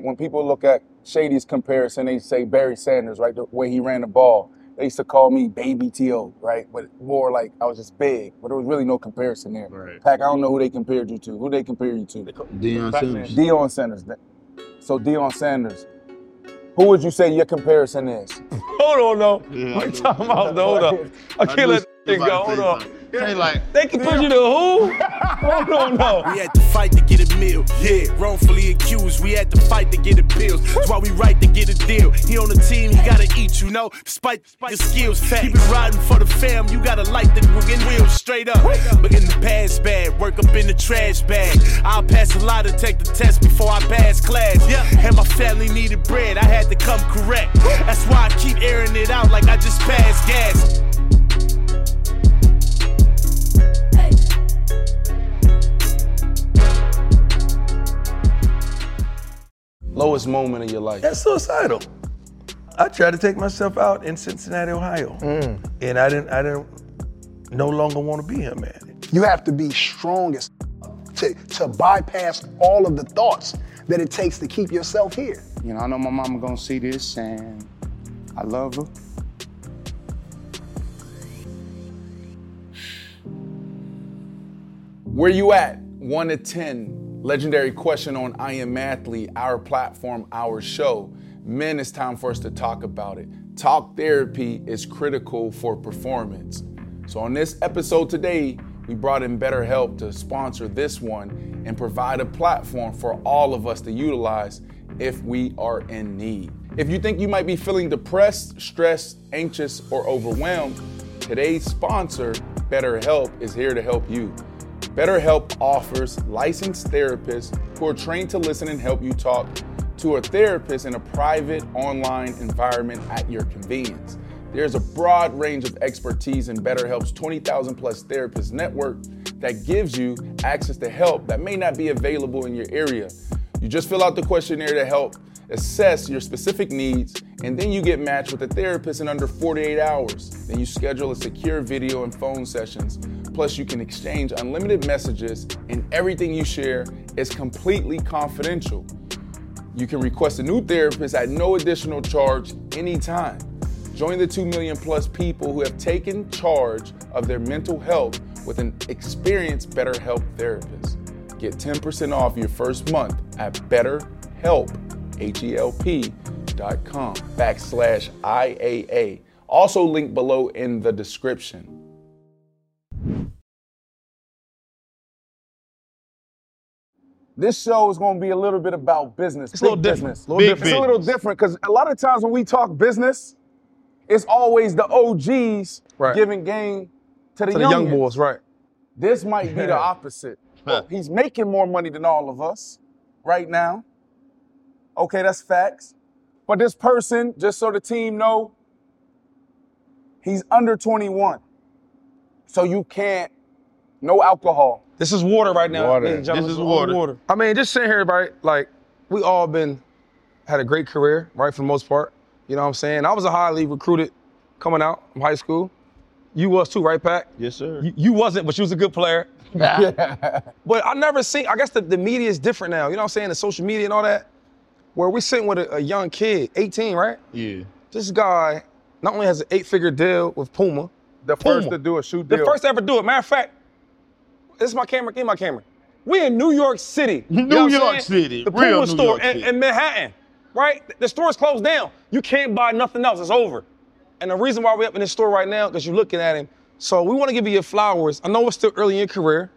When people look at Shady's comparison, they say Barry Sanders, right? The way he ran the ball. They used to call me Baby T.O., right? But more like I was just big, but there was really no comparison there. Right. Pack, I don't know who they compared you to. Who they compare you to? Deion Sanders. Deion Sanders. So Deion Sanders. Who would you say your comparison is? Hold on, no. Yeah, I what know. you talking about? No, hold on. I can't knew let you it go. about to Hold say on. Something. They like, They compare you to who? Hold on, no. We had to fight to get a meal. Yeah, wrongfully accused. We had to fight to get appeals. That's why we right to get a deal. He on the team, he gotta eat, you know. Despite your skills, keep it riding for the fam. You gotta light the wing wheels straight up. But in the past bag, work up in the trash bag. I'll pass a lot to take the test before I pass class. Yeah, and my family needed bread. I had to come correct. That's why I keep airing it out like I just passed gas. Lowest moment of your life. That's suicidal. I tried to take myself out in Cincinnati, Ohio, mm. and I didn't. I didn't no longer want to be here, man. You have to be strongest to, to bypass all of the thoughts that it takes to keep yourself here. You know, I know my mama gonna see this and I love her. Where you at? One to 10. Legendary question on I Am Athlete, our platform, our show. Men, it's time for us to talk about it. Talk therapy is critical for performance. So, on this episode today, we brought in BetterHelp to sponsor this one and provide a platform for all of us to utilize if we are in need. If you think you might be feeling depressed, stressed, anxious, or overwhelmed, today's sponsor, BetterHelp, is here to help you. BetterHelp offers licensed therapists who are trained to listen and help you talk to a therapist in a private online environment at your convenience. There's a broad range of expertise in BetterHelp's 20,000 plus therapist network that gives you access to help that may not be available in your area. You just fill out the questionnaire to help assess your specific needs, and then you get matched with a therapist in under 48 hours. Then you schedule a secure video and phone sessions. Plus, you can exchange unlimited messages, and everything you share is completely confidential. You can request a new therapist at no additional charge anytime. Join the 2 million plus people who have taken charge of their mental health with an experienced BetterHelp therapist. Get 10% off your first month at BetterHelp, H-E-L-P dot com backslash IAA. Also linked below in the description. This show is going to be a little bit about business. It's a little different. business. Little Big different. It's a little different because a lot of times when we talk business, it's always the OGs Right. giving game to the, To the young boys, right? This might be the opposite. Huh. Oh, he's making more money than all of us right now. Okay, that's facts. But this person, just so the team know, he's under 21. So you can't, no alcohol. This is water right now. Water. ladies and. This is all water. I mean, just sitting here, right? Like, we all been had a great career, right, for the most part. You know what I'm saying? I was a highly recruited coming out from high school. You was too, right, Pat? yes, sir. You, you wasn't, but you was a good player. But I never seen, I guess the, the media is different now. You know what I'm saying? The social media and all that. Where we sitting with a, a young kid, 18, right? yeah. This guy not only has an eight-figure deal with Puma, The first to do a shoe deal. the deal. first to ever do it. Matter of fact, this is my camera. Give my camera. We in New York City. You New know York? City, The real Puma New store York in, in Manhattan. right? The store is closed down. You can't buy nothing else. It's over. And the reason why we're up in this store right now, because you're looking at him. So we want to give you your flowers. I know it's still early in your career,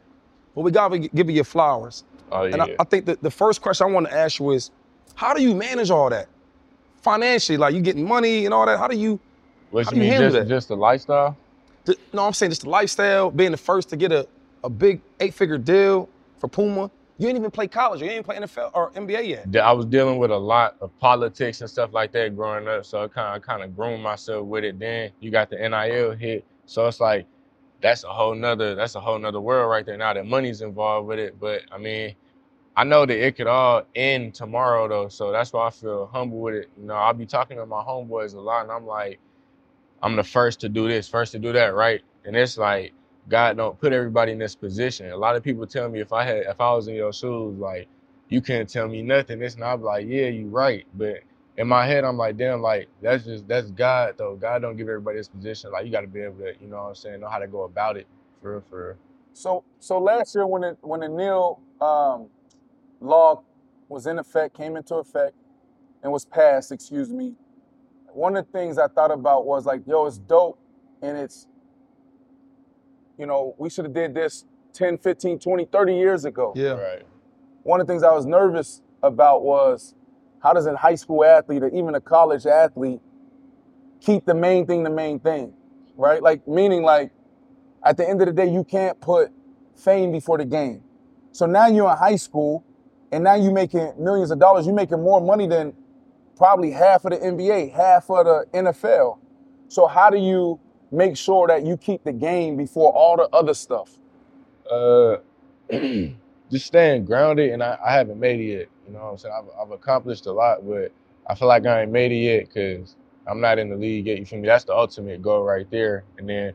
but we got to give you your flowers. Oh, yeah. And I. I think that the first question I want to ask you is, how do you manage all that financially? Like you getting money and all that. How do you? What how you do you mean, handle just, that? just the lifestyle? The- no, I'm saying just the lifestyle, being the first to get a, a big eight figure deal for Puma. You ain't even play college. You even play NFL or NBA yet. I was dealing with a lot of politics and stuff like that growing up, so I kind of kind of groomed myself with it. Then you got the NIL hit, so it's like that's a whole nother that's a whole nother world right there. Now that money's involved with it, but I mean, I know that it could all end tomorrow though, so that's why I feel humble with it. You know, I'll be talking to my homeboys a lot, and I'm like, I'm the first to do this, first to do that, right? And it's like God don't put everybody in this position. A lot of people tell me if I had if I was in your shoes, like you can't tell me nothing. This and I'm like, yeah, you right. But in my head, I'm like, damn, like that's just that's God though. God don't give everybody this position. Like you got to be able to, you know what I'm saying, know how to go about it for real, for real. So so last year when it when the NIL um, law was in effect, came into effect, and was passed, excuse me, one of the things I thought about was like, yo, it's dope and it's, you know, we should have did this 10, 15, 20, 30 years ago. Yeah. Right. One of the things I was nervous about was how does a high school athlete or even a college athlete keep the main thing the main thing, right? Like meaning like at the end of the day, you can't put fame before the game. So now you're in high school and now you're making millions of dollars. You're making more money than probably half of the NBA, half of the NFL. So how do you make sure that you keep the game before all the other stuff? Uh, just staying grounded, and I, I haven't made it yet. You know what I'm saying? I've, I've accomplished a lot, but I feel like I ain't made it yet because I'm not in the league yet. You feel me? That's the ultimate goal right there. And then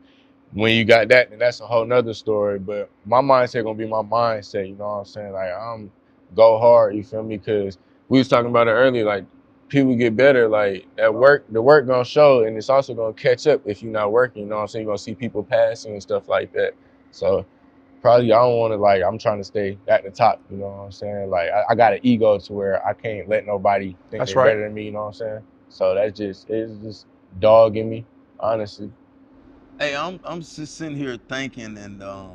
when you got that, then that's a whole nother story. But my mindset gonna be my mindset. You know what I'm saying? Like I'm go hard. You feel me? Because we was talking about it earlier. Like people get better. Like at work, the work gonna show, and it's also gonna catch up if you're not working. You know what I'm saying? You're gonna see people passing and stuff like that. So probably I don't want to like I'm trying to stay at the top. You know what I'm saying? Like I, I got an ego to where I can't let nobody think That's they're right. better than me. You know what I'm saying? So that's just it's just dogging me, honestly. Hey, I'm I'm just sitting here thinking, and um,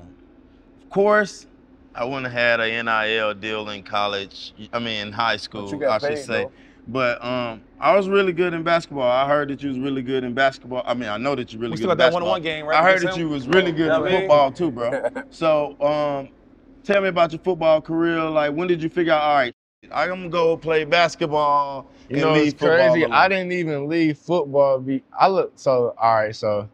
of course, I wouldn't have had a NIL deal in college. I mean, in high school, I should paid, say. though. But um, I was really good in basketball. I heard that you was really good in basketball. I mean, I know that you're really We good still in got that basketball. one-on-one game, right, I heard that you was really good Yeah, in football too, bro. So um, tell me about your football career. Like, when did you figure out? All right, I'm gonna go play basketball You and know, leave it's football crazy. alone. I didn't even leave football. Be I look so all right. So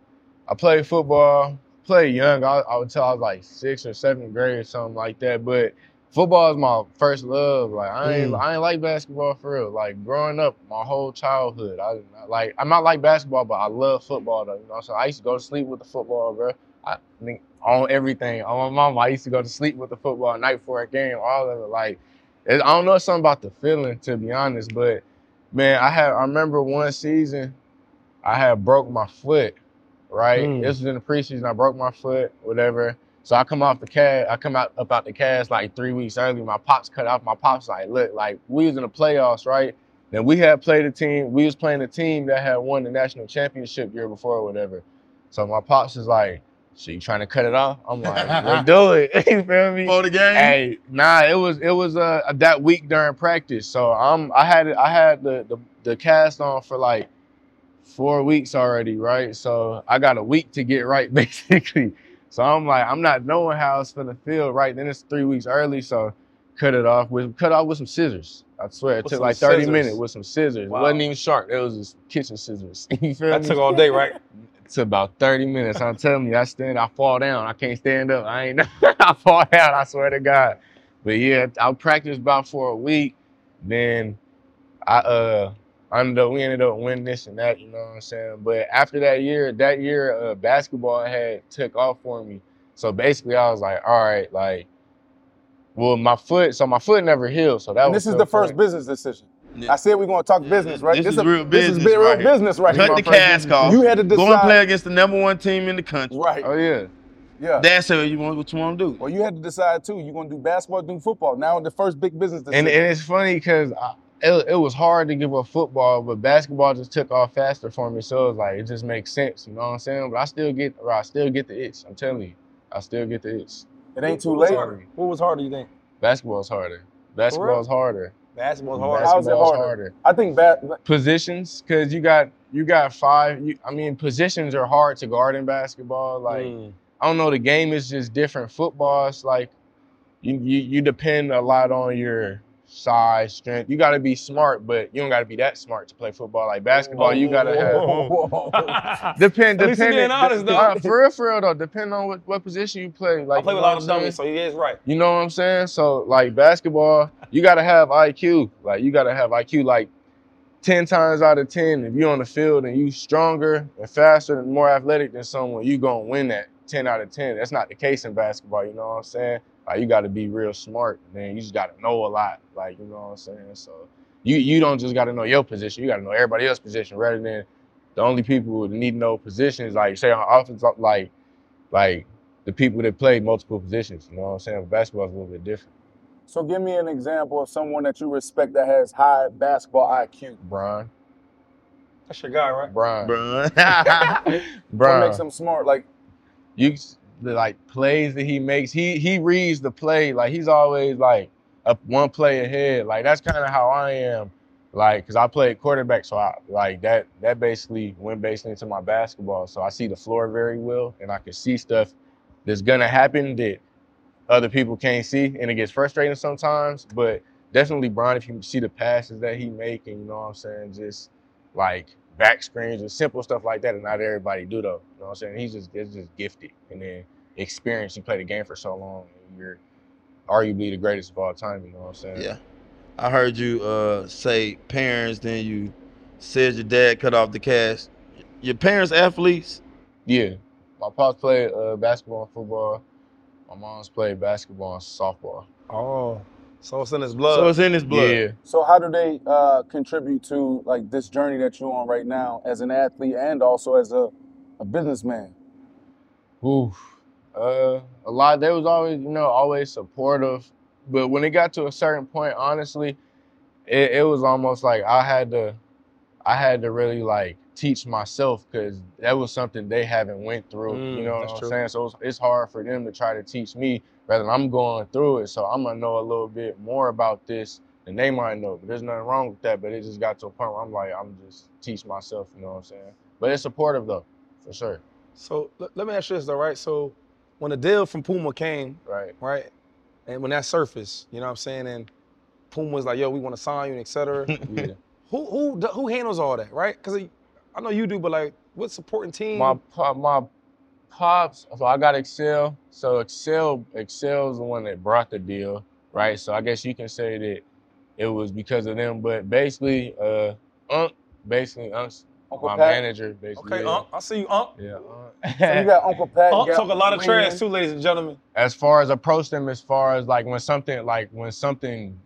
I played football. Played young. I, I would tell I was like sixth or seventh grade or something like that. But football is my first love. Like I ain't Mm. I ain't like basketball for real. Like growing up, my whole childhood, I like I'm not like basketball, but I love football though. You know, so I used to go to sleep with the football, bro. I think on everything. On my mom, I used to go to sleep with the football night before a game. All of it, like it, I don't know something about the feeling to be honest, but man, I had I remember one season I had broke my foot, right? Mm. This was in the preseason. I broke my foot, whatever. So I come off the cast, I come out up out the cast like three weeks early. My pops cut off. My pops like, look, like we was in the playoffs, right? Then we had played a team. We was playing a team that had won the national championship year before, or whatever. So my pops is like, "So you trying to cut it off?" I'm like, "Let's do it." you feel me? for the game. Hey, nah, it was it was uh that week during practice. So I'm I had it I had the, the the cast on for like four weeks already, right? So I got a week to get right basically. So I'm like, I'm not knowing how it's gonna feel right. Then it's three weeks early, so cut it off with cut off with some scissors. I swear, it With took like 30 scissors? minutes with some scissors. Wow. It wasn't even sharp. It was just kitchen scissors. you feel That me? took all day, right? It's about 30 minutes. I'm telling you, I stand, I fall down. I can't stand up. I ain't, I fall down, I swear to God. But yeah, I practiced about for a week. Then I, uh, ended up, we ended up winning this and that, you know what I'm saying? But after that year, that year, uh, basketball had took off for me. So basically, I was like, all right, like, well, my foot, so my foot never healed. So that And was this is so the first funny. business decision. Yeah. I said we're gonna talk business, right? This is a- real This is business real right here. business right Cut here. the cask off. You had to decide. Go and play against the number one team in the country. Right. Oh, yeah. Yeah. That's how you want what you want to do. well, you had to decide too. You are gonna do basketball, do football. Now the first big business decision. And, and it's funny because it, it was hard to give up football, but basketball just took off faster for me. So it was like it just makes sense, you know what I'm saying? But I still get, I still get the itch. I'm telling you, I still get the itch. It ain't too late. What was harder, you think? Basketball's harder. Basketball's harder. Basketball's harder. Basketball's How's it harder? harder. I think ba- Positions, because you got you got five. You, I mean, positions are hard to guard in basketball. Like Mm. I don't know, the game is just different. Football, it's like you you, you depend a lot on your size, strength. You got to be smart, but you don't got to be that smart to play football. Like basketball, you got to have depend. At least he being honest, though. uh, for real, for real though. Depending on what, what position you play. Like I play with a know lot of dummies, so he is right. You know what I'm saying? So like basketball, you gotta have IQ. Like you gotta have IQ. Like ten times out of ten, if you're on the field and you stronger and faster and more athletic than someone, you gonna win that ten out of ten. That's not the case in basketball. You know what I'm saying? Like you gotta be real smart. Man, you just gotta know a lot. Like you know what I'm saying? So you you don't just gotta know your position. You gotta know everybody else's position rather than the only people that need to know positions. Like say on offense, like like the people that play multiple positions. You know what I'm saying? Basketball is a little bit different. So give me an example of someone that you respect that has high basketball IQ. Bron. That's your guy, right? Bron. Bruh. What Bron. makes him smart? Like you the like plays that he makes, he he reads the play. Like he's always like up one play ahead. Like that's kind of how I am. Like, cause I played quarterback, so I like that. That basically went basically into my basketball. So I see the floor very well, and I can see stuff that's gonna happen that other people can't see, and it gets frustrating sometimes. But definitely, Bron, if you see the passes that he making, you know what I'm saying, just like back screens and simple stuff like that, and not everybody do though. You know what I'm saying? He's just it's just gifted, and then experience. You play the game for so long, and you're arguably the greatest of all time. You know what I'm saying? Yeah. I heard you uh, say parents, then you said your dad cut off the cash. Your parents athletes? Yeah. My pops played uh, basketball and football. My mom's played basketball and softball. Oh, so it's in his blood. So it's in his blood. Yeah. So how do they uh, contribute to like this journey that you're on right now as an athlete and also as a, a businessman? Oof. Uh, a lot. They was always, you know, always supportive. But when it got to a certain point, honestly, it, it was almost like I had to, I had to really like teach myself because that was something they haven't went through. Mm, you know what I'm true. saying? So it's, it's hard for them to try to teach me rather I'm going through it. So I'm gonna know a little bit more about this than they might know. But there's nothing wrong with that. But it just got to a point where I'm like, I'm just teach myself. You know what I'm saying? But it's supportive though, for sure. So let, me ask you this though, right? So when the deal from Puma came, Right. right, and when that surfaced, you know what I'm saying, and Puma was like, "Yo, we want to sign you," and et cetera. Yeah. who who who handles all that, right? Because I know you do, but like, what supporting team? my my pops. So I got Excel. So Excel, Excel is the one that brought the deal, right? So I guess you can say that it was because of them. But basically, uh, Unc, basically Unc's Uncle my Pat? manager. Basically, Okay, yeah. Unc, I see you, Unc. Yeah, Unc. So you got Uncle Pat. You got talk a lot of Wayne. trash, too, ladies and gentlemen. as far as approach them, as far as like when something like when something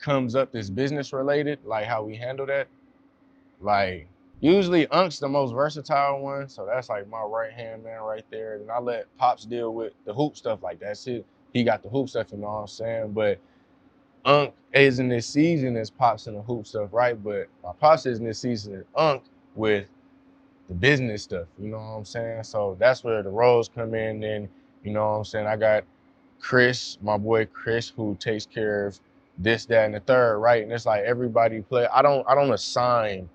comes up that's business related, like how we handle that, like usually Unc's the most versatile one, so that's like my right hand man right there. And I let Pops deal with the hoop stuff, like that's it. He got the hoop stuff, you know what I'm saying? But Unc is in this season as Pops in the hoop stuff, right? But my Pops is in this season as Unc with the business stuff, you know what I'm saying? So that's where the roles come in. Then, you know what I'm saying? I got Chris, my boy Chris, who takes care of this, that, and the third, right? And it's like everybody play. I don't I don't assign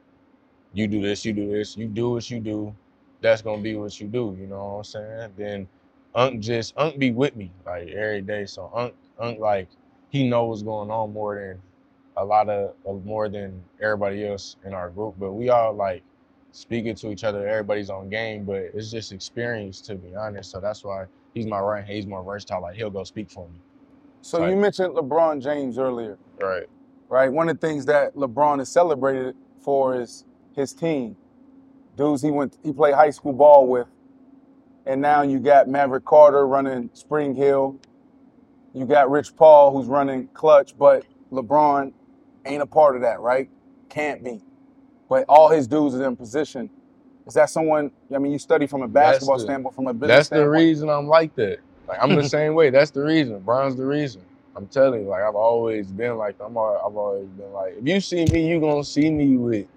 you do this, you do this, you do what you do, that's gonna be what you do, you know what I'm saying? Then Unc just Unc be with me like every day. So Unc Unc like he knows what's going on more than a lot of uh, more than everybody else in our group. But we all like speaking to each other. Everybody's on game, but it's just experience to be honest. So that's why he's my right. He's more versatile. Like he'll go speak for me. So you mentioned LeBron James earlier. Right. Right. One of the things that LeBron is celebrated for is his team. Dudes he went he played high school ball with. And now you got Maverick Carter running Spring Hill. You got Rich Paul who's running Klutch, but LeBron ain't a part of that, right? Can't be. But all his dudes is in position. Is that someone? I mean, you study from a basketball the- standpoint, from a business That's the reason I'm like that. Like I'm the same way. That's the reason. Bron's the reason. I'm telling you, like I've always been like I'm. I've always been like, if you see me, you gonna see me with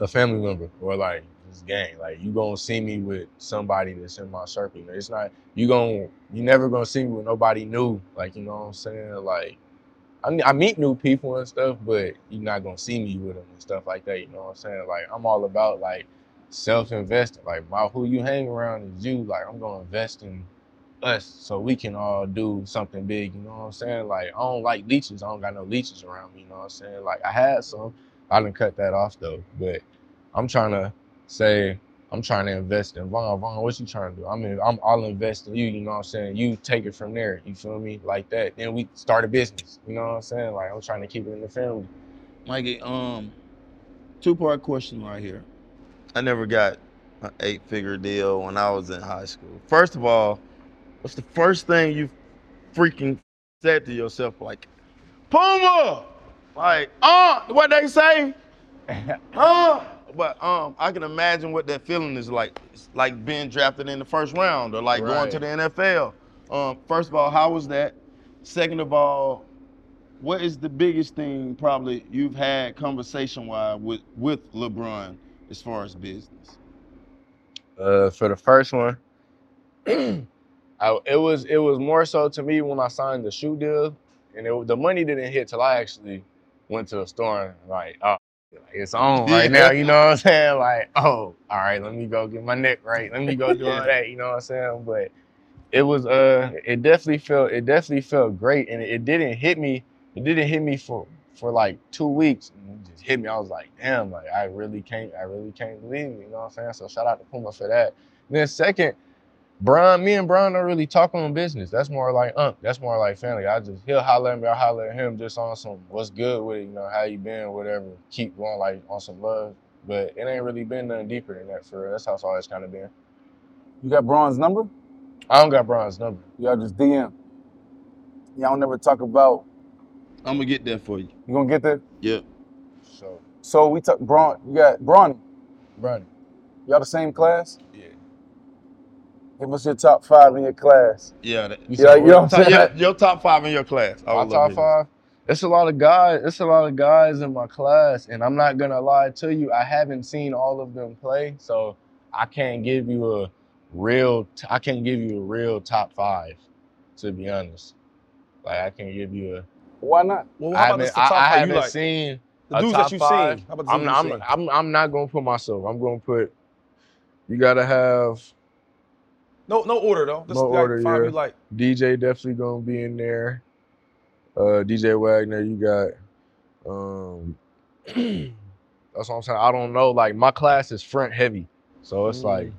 a family member or like this gang. Like you gonna see me with somebody that's in my circle. You know, it's not you gonna you never gonna see me with nobody new. Like you know what I'm saying? Like I, I meet new people and stuff, but you're not gonna see me with them and stuff like that. You know what I'm saying? Like I'm all about like self-investing. Like my who you hang around is you. Like I'm gonna invest in us so we can all do something big. You know what I'm saying? Like I don't like leeches. I don't got no leeches around me. You know what I'm saying? Like I had some. I didn't cut that off though. But I'm trying to say I'm trying to invest in Vaughn. Vaughn, what you trying to do? I mean, I'm I'll invest in you, you know what I'm saying? You take it from there, you feel me? Like that. Then we start a business. You know what I'm saying? Like I'm trying to keep it in the family. Mikey, um, two part question right here. I never got an eight figure deal when I was in high school. First of all, what's the first thing you freaking said to yourself? Like, Puma! Like, uh, what they say? uh, but um, I can imagine what that feeling is like. It's like being drafted in the first round or like going to the NFL. Um, first of all, how was that? Second of all, what is the biggest thing probably you've had conversation wise with with LeBron as far as business? Uh, for the first one, I, it was it was more so to me when I signed the shoe deal, and it, the money didn't hit till I actually went to the store and like, oh, it's on right now. You know what I'm saying? Like, oh, all right, let me go get my neck right. Let me go do all that. You know what I'm saying? But it was uh, it definitely felt it definitely felt great, and it, didn't hit me. It didn't hit me for for like two weeks. And it just hit me. I was like, damn, like I really can't, I really can't believe it. You know what I'm saying? So shout out to Puma for that. And then second, Bron, me and Bron don't really talk on business. That's more like Unc. That's more like family. I just he'll holler at me, I holler at him just on some what's good with it, you know, how you been, whatever. Keep going like on some love. But it ain't really been nothing deeper than that for real. That's how it's always kind of been. You got Bron's number? I don't got Bron's number. Y'all just DM. Y'all never talk about. I'm gonna get that for you. You gonna get that? Yep. So So we talk Braun. You got Bronny. Brian, Y'all the same class? yeah. Give us your top five in your class. Yeah. That, You Yeah, said you know what? what I'm top, saying? yeah, your top five in your class. I my top five. It's a lot of guys. It's a lot of guys in my class, and I'm not gonna lie to you. I haven't seen all of them play, so I can't give you a real. T- I can't give you a real top five, to be honest. Like I can't give you a. Why not? Well, I how about haven't. this, the I, top I five haven't like? seen The dudes that you've five. seen. How about the I'm, dudes I'm, you've seen? I'm, I'm not gonna put myself. I'm gonna put. You gotta have No, no order though. Just No like order, five yeah. you like. DJ definitely gonna be in there. Uh, DJ Wagner, you got. Um, that's what I'm saying. I don't know. Like my class is front heavy, so it's like,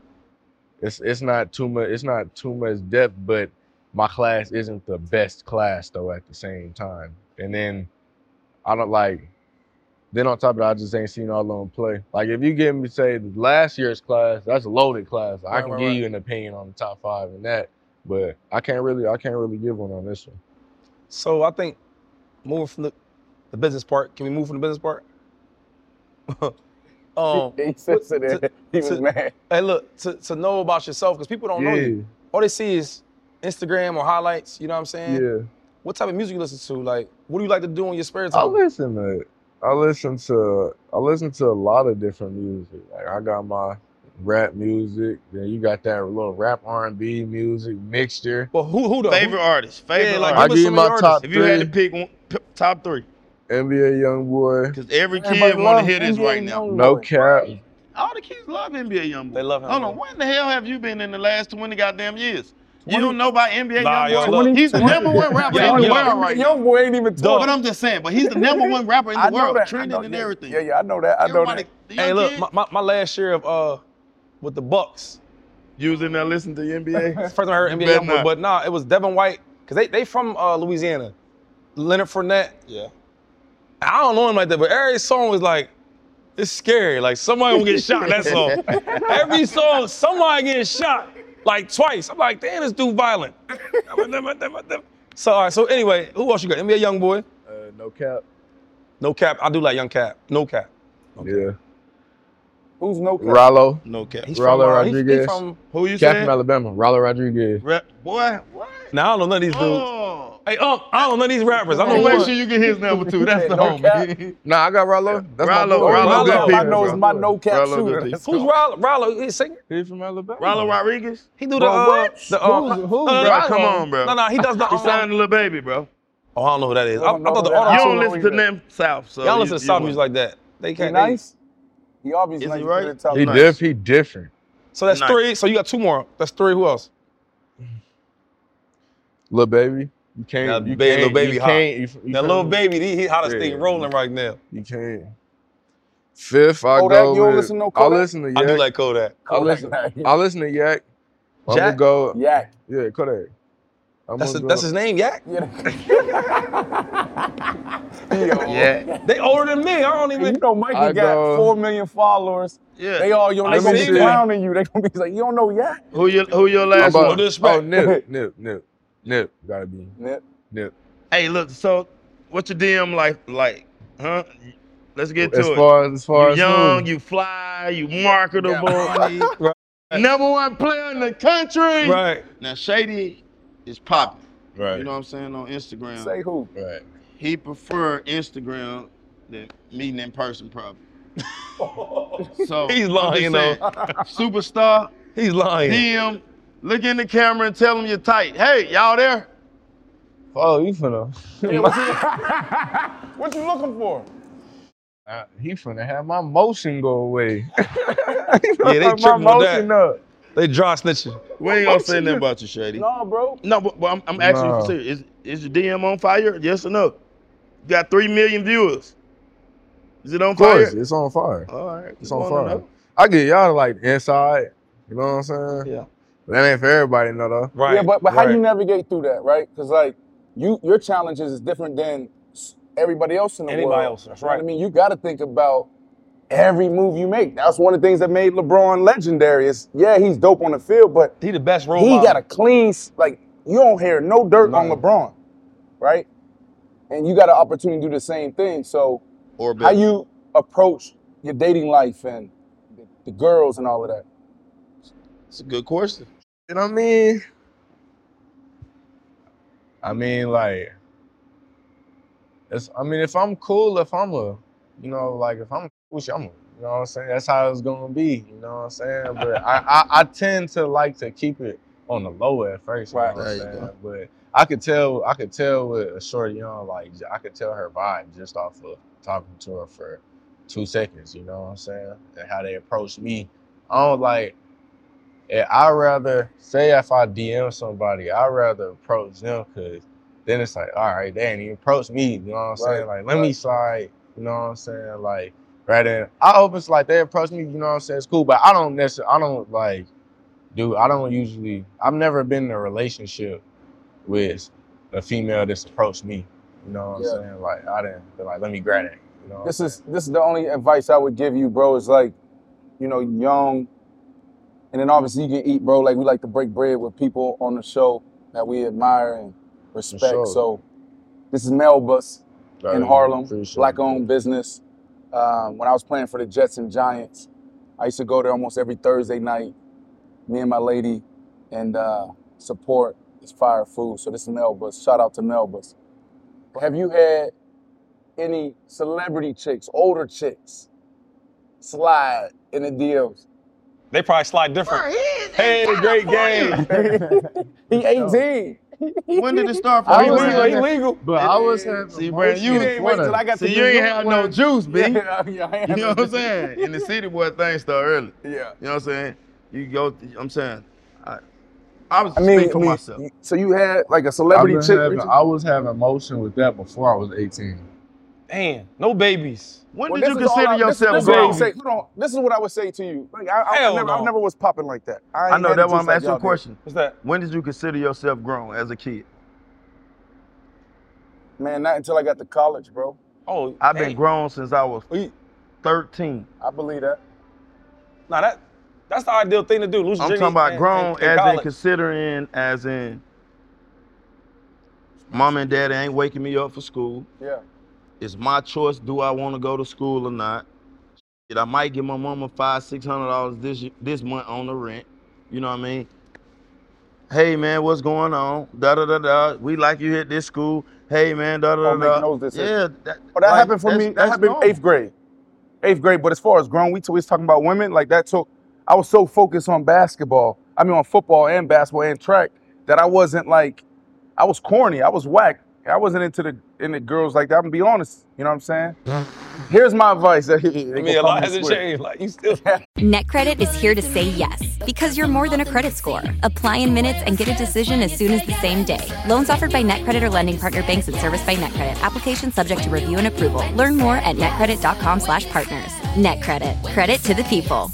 it's it's not too much. It's not too much depth, but my class isn't the best class though. At the same time, and then I don't like. Then on top of that, I just ain't seen all of them play. Like if you give me say last year's class, that's a loaded class. I Right, can right, give right. you an opinion on the top five in that, but I can't really I can't really give one on this one. So I think moving from the, the business part. Can we move from the business part? um, He says it. to- He was to- mad. Hey, look to, to know about yourself because people don't know you. All they see is Instagram or highlights. You know what I'm saying? Yeah. What type of music you listen to? Like, what do you like to do in your spare time? I listen to I listen to I listen to a lot of different music. Like I got my rap music, then you got that little rap R and B music mixture. Well, who who the Favorite artist. Favorite Yeah, like, I artist. give give us you my your top If you had to pick one, p- top three, NBA YoungBoy, because every kid Everybody want to hear this NBA right now. No Cap. All the kids love NBA YoungBoy. They love him, Hold yeah. on, when the hell have you been in the last 20 goddamn years? You don't know about NBA Nah, yo, YoungBoy? look. He's the number one rapper Yo, in the yo. world right now. Young boy ain't even But. I'm just saying, but he's the number one rapper in the world, that. Trending know, and yeah, everything. Yeah, yeah, I know that. I know that. Hey, look, my, my, my last year of uh with the Bucs. you was in there listening to the NBA. First time I heard NBA better Youngboy, but nah, it was Devin White because they they from uh, Louisiana. Leonard Fournette. yeah. I don't know him like that, but every song was like, it's scary. Like somebody will get shot. That's all. every song, somebody getting shot like twice. I'm like, damn, this dude violent. so all right. So anyway, who else you got? NBA young boy. Uh, no Cap. No cap. I do like young cap. No cap. Yeah. Who's no cap? Rylo. No cap. He's Rylo from, uh, he- he Rodriguez. from. Who you Cap from? Alabama. Rylo Rodriguez. Rap, boy, what? Now I don't know none of these dudes. Oh, Hey, um, I don't know none of these rappers. I Hey, know make sure you get his number too. That's the No homie. Nah, I got Rylo. That's Rylo, my boy. Rylo, Rylo. good I know it's my no cap Rylo, shooter. Who's go. Rylo? Rylo, he sing. He from Alabama. Rylo Rodriguez. He do the Bro, uh, what? the uh, Who's- who's no, no, no, Bro, no, come on, bro. No, no, he does the. He Um, signed a little baby, bro. oh, I don't know who that is. I, I thought the who auto. You don't don't listen to them South, so Y'all listen to you South music like that. They can't. nice. He obviously Is he nice. right? Good at talking. He diff. He different. So that's three. So you got two more. That's three. Who else? Little baby. You can't. That you baby- can't. Lil Baby you hot. can't. You, you That feel little baby, he, he hottest Yeah. thing rolling right now. You can't. Fifth, I Kodak, go you don't with. listen to no I Kodak? listen to Yak. I do like Kodak. I listen. I listen to Yak. I'm Jack? gonna go. Yak. Yeah, Kodak. I'm That's, gonna his, that's his name, Yak. Yeah. They older than me. I don't You even. know, Mikey I got go- four million followers. Yeah. They all yo, I they gonna be clowning you. They gonna be like, you don't know Yak? Who your Who your How last about- one? No disrespect. Oh, Nip, Nip, Nip, Nip. Gotta be Nip. Nip. Hey, look. So, what's your DM life Like, huh? Let's get to it. As it. far as as far you as young, who? you fly, you marketable. money. Right. Number one player in the country. Right. Now, Shady is popping. right, You know what I'm saying on Instagram. Say who? right. he prefer Instagram than meeting in person, probably. so He's lying, just though. Superstar, He's lying. DM, look in the camera and tell them you're tight. Hey, y'all there? Oh, you finna. What you looking for? Uh, he finna have my motion go away. Yeah, they my tripping with motion up. They dry snitching. We ain't gonna say nothing about you, Shady. No, bro. No, but, but I'm, I'm asking you for serious. Is, is your DM on fire? Yes or no? You got three million viewers. Is it on Of course, fire? it's on fire. All right. It's on fire. I get y'all like inside. You know what I'm saying? Yeah. But that ain't for everybody, no though. Right. Yeah, but but how you navigate through that, right? Because like you, your challenges is different than everybody else in the Anybody world. else, that's You know right. I mean, you got to think about every move you make. That's one of the things that made LeBron legendary. Is yeah, he's dope on the field, but he the best role he model. got a clean like you don't hear no dirt on LeBron, right? And you got an opportunity to do the same thing. So Or how you approach your dating life and the, the girls and all of that? It's a good question. You know what I mean? I mean, like, it's. I mean, if I'm cool, if I'm a, you know, like if I'm cool, you, I'm a, you know what I'm saying. That's how it's gonna be. You know what I'm saying? But I, I, I tend to like to keep it on the low at first. You Right. know what I'm saying? But I could tell, I could tell with a short, you know, like I could tell her vibe just off of talking to her for two seconds. You know what I'm saying? And how they approach me. I don't like. Yeah, I rather say if I DM somebody, I rather approach them because then it's like, all right, they ain't even approach me. You know what I'm saying? Like, let me slide. You know what I'm saying? Like, right than I hope it's like they approach me. You know what I'm saying? It's cool, but I don't necessarily. I don't like do. I don't usually. I've never been in a relationship with a female that's approached me. You know what I'm saying? Like, I didn't. Like, let me grab it. You know. This saying? is this is the only advice I would give you, bro. Is like, you know, young, and then obviously you can eat, bro. Like we like to break bread with people on the show that we admire and respect. sure. So, this is Melba's in Harlem, black-owned business. Um, when I was playing for the Jets and Giants, I used to go there almost every Thursday night. Me and my lady, and uh, support is fire food. So this is Melba's. Shout out to Melba's. Have you had any celebrity chicks, older chicks, slide in the DMs? They probably slide different. Hey, great game. he 18. When did it start for I was man? like, legal. But I was having. See, Brandon, you, You didn't wait till I got to see, New you ain't York have no juice, B. Yeah, yeah, You know what I'm saying? In the city, boy, things start early. Yeah. You know what I'm saying? You go. I'm saying, I, I was I mean, speak for I mean, myself. so you had like a I've celebrity chick. having- I was having motion with that before I was 18. Damn, no babies. When Well, did you consider I- this- yourself this is what I grown? would say- hold on. This is what I would say to you. Like I, I, Hell never, I never was popping like that. I, I know had that's why I'm like asking y'all a did. question. What's that? When did you consider yourself grown as a kid? Man, not until I got to college, bro. Oh, I've been grown since I was We- 13. I believe that. Nah, that that's the ideal thing to do. Lose I'm virginity talking about in- grown in- in as in considering as in mom and daddy ain't waking me up for school. Yeah. It's my choice. Do I want to go to school or not? Shit, I might give my mama five, six hundred dollars this this month on the rent. You know what I mean? Hey man, what's going on? Da da da da. We like you hit this school. Hey man, da da Oh, da da. Yeah, that, But that like, happened for that's- me. That happened eighth grade. Eighth grade. But as far as grown, we always talking about women. Like that took. I was so focused on basketball. I mean, on football and basketball and track that I wasn't like. I was corny. I was whack. I wasn't into the into girls like that. I'm gonna be honest. You know what I'm saying? Here's my advice. I I mean, a lot hasn't changed. Like you still. NetCredit is here to say yes because you're more than a credit score. Apply in minutes and get a decision as soon as the same day. Loans offered by NetCredit or lending partner banks and serviced by NetCredit. Application subject to review and approval. Learn more at netcredit.com/partners. NetCredit. Credit to the people.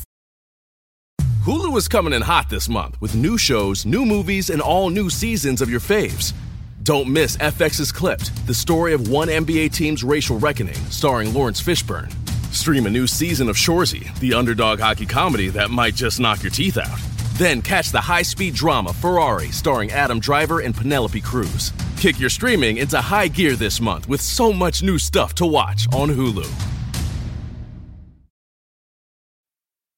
Hulu is coming in hot this month with new shows, new movies, and all new seasons of your faves. Don't miss FX's Clipped, the story of one NBA team's racial reckoning, starring Laurence Fishburne. Stream a new season of Shoresy, the underdog hockey comedy that might just knock your teeth out. Then catch the high speed drama Ferrari, starring Adam Driver and Penelope Cruz. Kick your streaming into high gear this month with so much new stuff to watch on Hulu.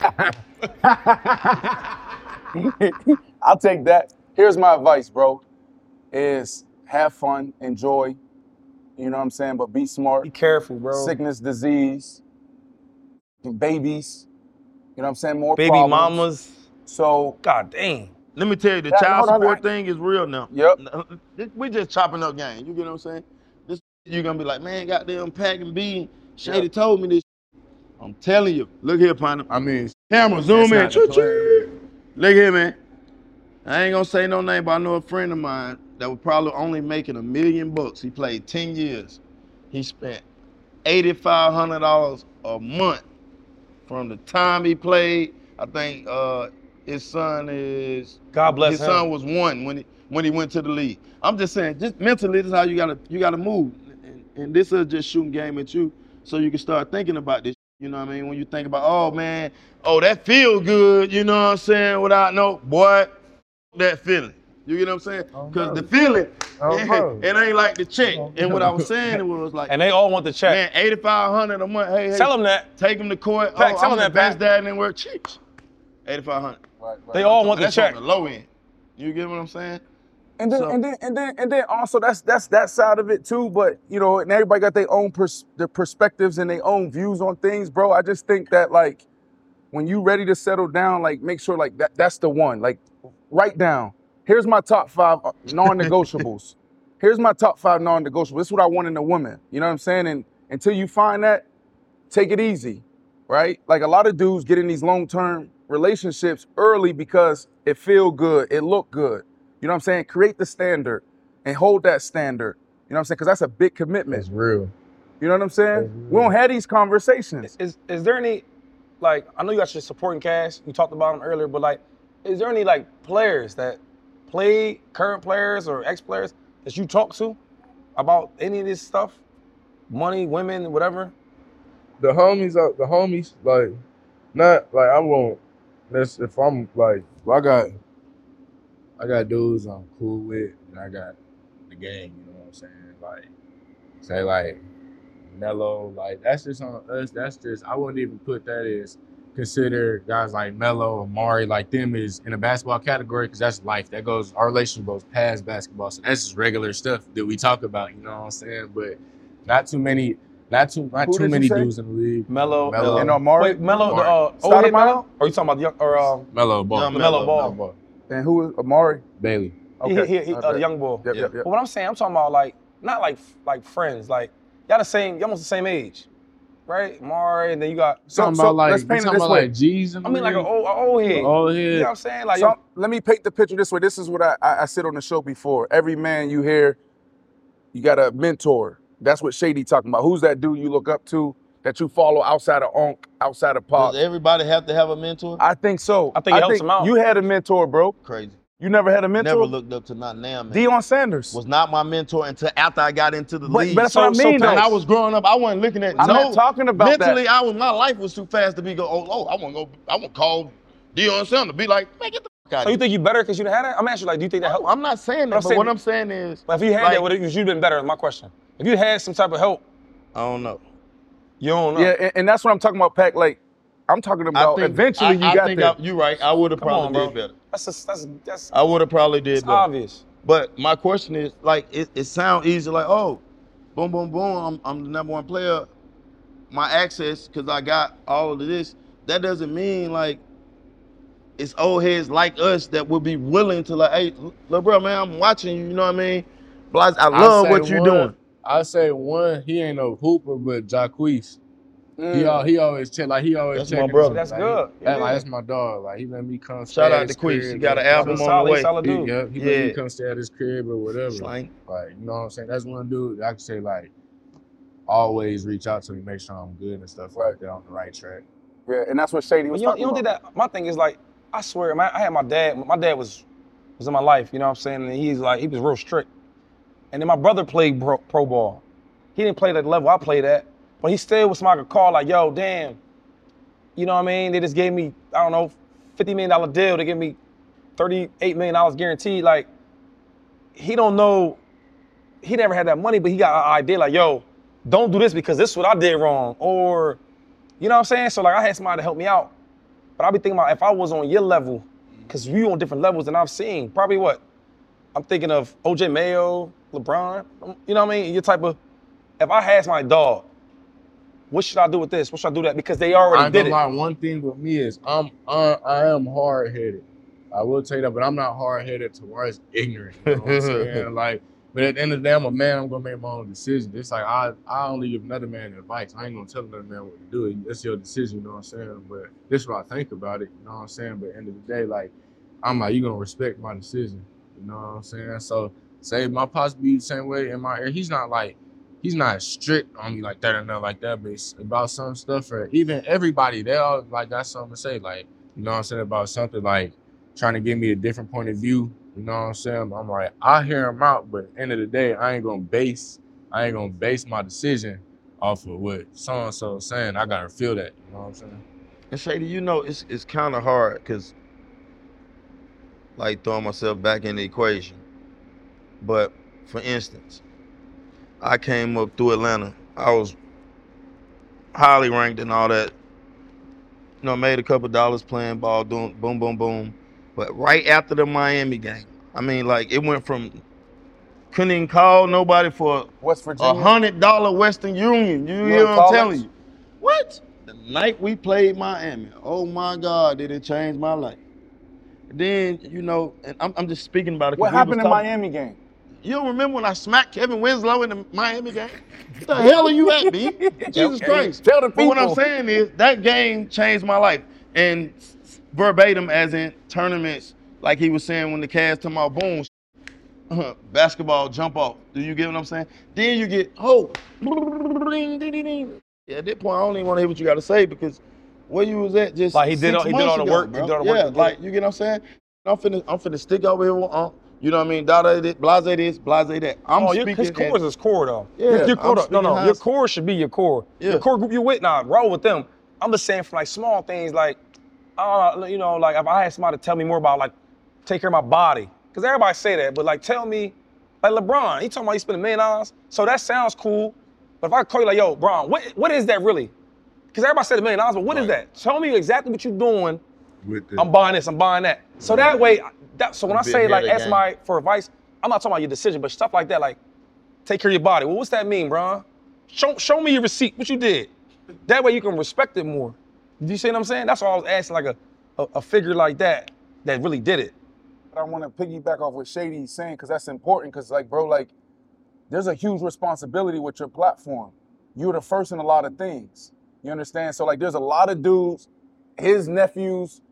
I'll take that. Here's my advice, bro. Is have fun, enjoy. You know what I'm saying? But be smart. Be careful, bro. Sickness, disease, babies. You know what I'm saying? More Baby problems. mamas. So God dang. Let me tell you, the Yeah, child on, support I- thing is real now. Yep. Uh, we just chopping up game. You get what I'm saying? This you're gonna be like, man, goddamn pack and B. Shady told me this. I'm telling you. Look here, partner. I mean, camera, zoom in. Choo, choo. Look here, man. I ain't gonna say no name, but I know a friend of mine that was probably only making a million bucks. He played 10 years. He spent $8,500 a month from the time he played. I think uh, his son is. God bless His him. His son was one when he when he went to the league. I'm just saying, just mentally, this is how you gotta you gotta move, and, and this is just shooting game at you, so you can start thinking about this. You know what I mean? When you think about, oh man, oh that feel good. You know what I'm saying? Without no boy, that feeling. You get what I'm saying? Oh, because the feeling, Oh, it ain't like the check. Oh, and what I was saying, was like, And they all want the check. man, 8500 a month. Hey, hey, Tell 'em that. Take them to court. Pac, oh, tell I'm 'em the that, best Pac. dad in the world. Cheeks. 8500 They all want the That's check. on the low end. You get what I'm saying? And then, So- and then, and then, and then, also that's that's that side of it too. But you know, and everybody got their own pers- their perspectives and their own views on things, bro. I just think that like when you ready to settle down, like make sure like that that's the one. Like write down. Here's my top five uh, non-negotiables. Here's my top five non-negotiables. This is what I want in a woman. You know what I'm saying? And until you find that, take it easy, right? Like a lot of dudes get in these long-term relationships early because it feel good, it look good. You know what I'm saying? Create the standard and hold that standard. You know what I'm saying? Because that's a big commitment. It's real. You know what I'm saying? We don't have these conversations. Is is there any like I know you got your supporting cast, you talked about them earlier, but like is there any like players that play current players or ex players that you talk to about any of this stuff? Money, women, whatever? the homies are the homies like not like I won't that's if I'm like I got I got dudes I'm cool with and I got the gang, you know what I'm saying? Like say like Mello, like that's just on us, that's just I wouldn't even put that as consider guys like Mello, Amari, like them is in a basketball category because that's life. That goes our relationship goes past basketball. So that's just regular stuff that we talk about, you know what I'm saying? But not too many not too not Who too many dudes in the league. Mello, Mello. And Amari? Wait, Mello, the uh, old Stoudemire? Mello? Or you talking about the young or um Mello ball. the Mello ball? And who is Amari? Bailey. He, he, he, uh, young boy. Yep, yep, yep. But what I'm saying, I'm talking about like not like like friends, like y'all the same, y'all almost the same age, right? Mari, and then you got Talking about like you talking about like G's and I mean like an old, a old head. Old head. You know what I'm saying? Like So, let me paint the picture this way. This is what I, I, I said on the show before. Every man you hear, you got a mentor. That's what Shady talking about. Who's that dude you look up to that you follow outside of Unc, outside of Pop? Does everybody have to have a mentor? I think so. I think it helps 'em out. You had a mentor, bro. Crazy. You never had a mentor? Never looked up to not now, man. Deion Sanders was not my mentor until after I got into the But- league. but that's what I mean, When. I was growing up, I wasn't looking at. I'm no, not talking about that. mentally. I was my life was too fast to be go. Oh, oh I want to go. I want to call Deion Sanders. Be like, man, get the fuck out. So you think you better because you had that? I'm asking like, do you think that helped? I'm not saying that, but what I'm saying is, But if you had like- that, would you been better? Is my question. If you had some type of help, I don't know. You don't know. Yeah, and, and that's what I'm talking about, Pack. Like, I'm talking about think- eventually I- you I got think there. I- you're right. I would have probably on, did better. That's just, that's that's. I would have probably did It's better. obvious. But my question is, like, it, it sounds easy, like, oh, boom, boom, boom, I'm, I'm the number one player. My access, because I got all of this, that doesn't mean like it's old heads like us that would be willing to like, hey, little bro, man, I'm watching you. You know what I mean? Blas, I love say what you're doing. I say one, he ain't no hooper, but Jacquees. He Mm. al- he always check like he always That's my checking brother. That's like, good. He, that- Yeah. like, that's my dog. Like he let me come. Shout out to his He got an album he- on the way. He, yeah, he let me come stay at his crib or whatever. Slang. Like you know what I'm saying. That's one dude I can say like always reach out to me, make sure I'm good and stuff like that on the right track. Yeah, and that's what Shady But was you don't, talking you don't about. think that? My thing is like, I swear, man, I had my dad. My dad was was in my life. You know what I'm saying? And he's like, he was real strict. And then my brother played pro, pro ball. He didn't play at the level I played at, but he still was somebody could call like, yo, damn. You know what I mean? They just gave me, I don't know, fifty million dollar deal. They gave me thirty-eight million dollars guaranteed. Like, he don't know. He never had that money, but he got an idea like, yo, don't do this because this is what I did wrong, or you know what I'm saying? So like I had somebody to help me out. But I be thinking about if I was on your level, because you on different levels than I've seen. Probably what? I'm thinking of OJ Mayo, LeBron. um, You know what I mean? Your type of if I had my dog, what should I do with this? What should I do that? Because they already I did it. lie, one thing with me is I'm I, I am hard headed. I will tell you that, but I'm not hard headed towards ignorant. You know what I'm saying? Like, but at the end of the day, I'm a man. I'm gonna make my own decision. It's like I I only give another man advice. I ain't gonna tell another man what to do. It's your decision. You know what I'm saying? But this is what I think about it. You know what I'm saying? But at the end of the day, like I'm like you gonna respect my decision. You know what I'm saying? So say my pops be the same way in my ear. He's not like he's not strict on me like that or nothing like that, but it's about some stuff or even everybody, they all like got something to say. Like, you know what I'm saying, about something like trying to give me a different point of view. You know what I'm saying? I'm like, I hear him out, but end of the day, I ain't gonna base I ain't gonna base my decision off of what so and so saying. I gotta feel that. You know what I'm saying? And Shady, you know, it's it's kind of hard because, like, throwing myself back in the equation. But for instance, I came up through Atlanta. I was highly ranked and all that. You know, made a couple dollars playing ball, doing boom, boom, boom. But right after the Miami game, I mean, like, it went from couldn't even call nobody for West a Virginia. hundred dollar Western Union. You You hear what I'm telling you? What? The night we played Miami, oh my God, did it change my life? Then you know, and I'm, I'm just speaking about it. What happened in talking- Miami game? You don't remember when I smacked Kellen Winslow in the Miami game? What the hell are you at, B? Jesus Christ. Tell the But what I'm saying is that game changed my life. And verbatim, as in tournaments, like he was saying when the Cavs come out, boom, uh, basketball jump off. Do you get what I'm saying? Then you get, oh, yeah, at that point, I don't even want to hear what you got to say because where you was at just Like, he did six all- he did all the ago, work- he bro. did all the work Yeah, to like you get what I'm saying. I'm finna, I'm finna stick over here with, uh, you know what I mean? Dada this, blase this, blase that. I'm oh, your, speaking. his core is his core though. Yeah, your, your core, no, no, your core should be your core. Yeah. Your core group you with, nah, roll with them. I'm just saying for like small things, like, uh, you know, like if I had somebody to tell me more about like take care of my body, because everybody say that, but like tell me, like LeBron, he talking about he spending a million dollars, so that sounds cool. But if I call you like, yo, Bron, what what is that really? Because everybody said a million dollars, but what is that? Tell me exactly what you're doing. With the I'm buying this, I'm buying that. So that way, that so when I say like of ask my for advice, I'm not talking about your decision, but stuff like that, like take care of your body. Well, what's that mean, bro? Show show me your receipt, what you did. That way you can respect it more. Do you see what I'm saying? That's why I was asking like a, a, a figure like that that really did it. But I want to piggyback off what Shady's saying because that's important. Because like, bro, like, there's a huge responsibility with your platform. You're the first in a lot of things. You understand? So like, there's a lot of dudes, his nephews,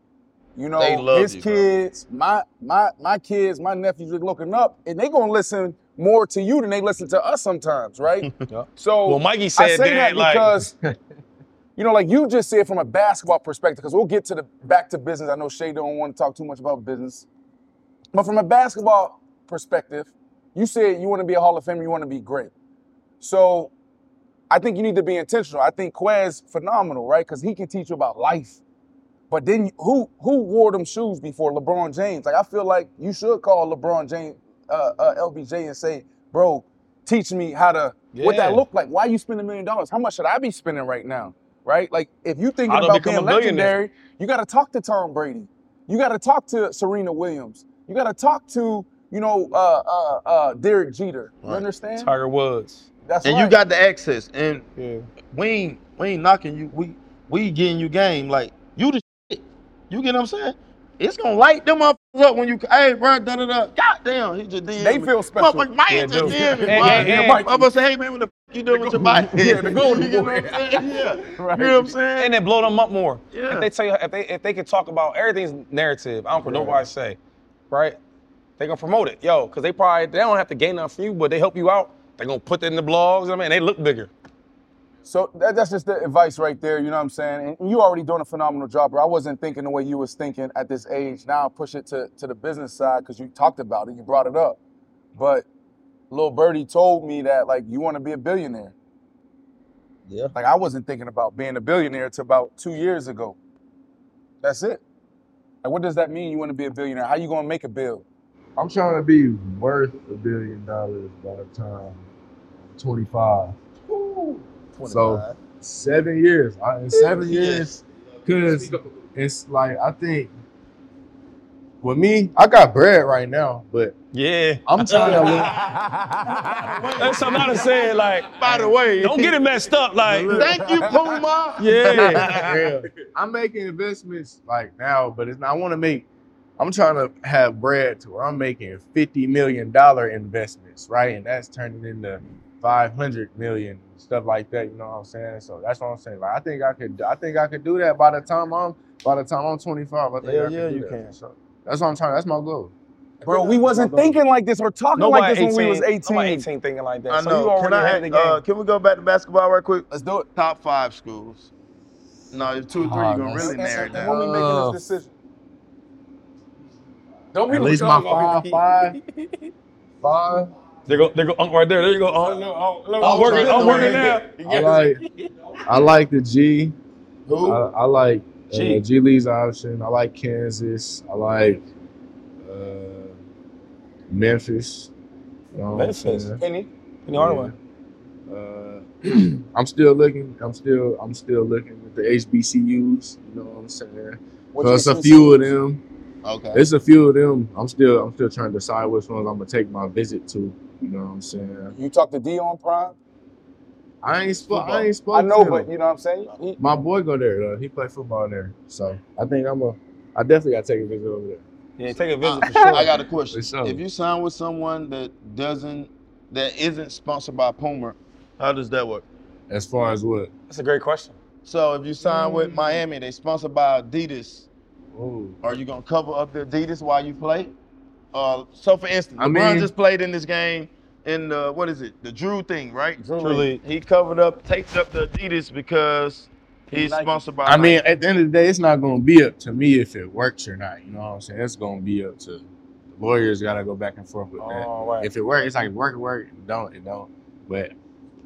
you know, his you, bro. kids, my my my kids, my nephews are looking up, and they gonna listen more to you than they listen to us sometimes, right? So Well, Mikey I said say that, that like- because you know, like you just said from a basketball perspective, because we'll get to the back to business. I know Shay don't want to talk too much about business. But from a basketball perspective, you said you want to be a Hall of Famer, you want to be great. So I think you need to be intentional. I think Quez phenomenal, right? Because he can teach you about life. But then who who wore them shoes before LeBron James? Like I feel like you should call LeBron James, uh, uh, LBJ, and say, "Bro, teach me how to what that Yeah. look like. Why you spend a million dollars? How much should I be spending right now? Right? Like if you thinking about being a legendary, you got to talk to Tom Brady. You got to talk to Serena Williams. You got to talk to you know uh, uh, uh, Derek Jeter. You understand? Tiger Woods. That's and right. you got the access, and Yeah. we ain't we ain't knocking you. We we getting you game. Like you the shit. You get what I'm saying? It's gonna light them up up when you hey bro da da da. God damn, he just did. They feel special. Motherfucker, man Yeah, just did me. Hey, boy. hey, hey, I'm gonna say, hey man, what the f- you doing with your body? Yeah, the golden You get boy. what I'm saying? Yeah. Right. You know what I'm saying? And then blow them up more. Yeah. If they tell you if they if they can talk about everything's narrative, I don't care what nobody say, right? They gonna promote it, yo, because they probably they don't have to gain nothing from you, but they help you out. They gonna put that in the blogs. I mean, and they look bigger. So that, that's just the advice right there. You know what I'm saying? And you already doing a phenomenal job, bro. I wasn't thinking the way you was thinking at this age. Now I push it to, to the business side because you talked about it, you brought it up. But little birdie told me that like you want to be a billionaire. Yeah. Like I wasn't thinking about being a billionaire until about two years ago. That's it. Like what does that mean? You want to be a billionaire? How you gonna make a bill? I'm trying to be worth a billion dollars by the time I'm 25. So seven years. I, in seven years, because it's like I think with me, I got bread right now, but Yeah. I'm trying to. look- That's something to say. Like, By the way, don't get it messed up. Like, thank you, Puma. yeah. Yeah. I'm making investments like now, but it's not, I want to make. I'm trying to have bread to where I'm making fifty million dollar investments, right? And that's turning into five hundred million stuff like that. You know what I'm saying? So that's what I'm saying. Like I think I could. I think I could do that by the time I'm by the time I'm 25. I think Hell I yeah, do you that. can. So that's what I'm trying. That's my goal. Bro, we wasn't thinking like this or talking Nobody like this when we was 18. Nobody 18 thinking like that. I so know. you already can, I, had the game. uh, can we go back to basketball right quick? Let's do it. Top five schools. No, if two or three, Oh, you're gonna really narrow it and down. when we making this decision. Don't At least my five, five, five. There go, there go, Unc right there. There you go. Unc. I'm working, I'm working now. I like. I like the G. Who? I, I like G. uh, G League option. I like Kansas. I like uh, Memphis. You know Memphis. Penny. Penny Hardaway. Uh, I'm still looking. I'm still. I'm still looking at the HBCUs. You know what I'm saying? It's a few of them. Okay. It's a few of them. I'm still. I'm still trying to decide which ones I'm gonna take my visit to. You know what I'm saying? You talked to Deion Prime? I ain't spoke. I ain't spoke. I know, to but him. you know what I'm saying? He- My boy go there though. He play football there. So I think I'm a. I definitely gotta take a visit over there. Yeah, take a uh, visit for sure. I got a question. Sure. If you sign with someone that doesn't, that isn't sponsored by Puma, how does that work? As far as what? That's a great question. So if you sign with Miami, they sponsored by Adidas. Ooh. Are you gonna cover up the Adidas while you play? Uh, so for instance, I LeBron mean- just played in this game in the what is it? The Drew thing, right? Drew League. He covered up, taped up the Adidas because he's Nike. sponsored by. I mean, at the end of the day, it's not gonna be up to me if it works or not. You know what I'm saying? It's gonna be up to the lawyers. Got to go back and forth with that. Oh, right. If it works, it's like work, it work. It don't, it don't. But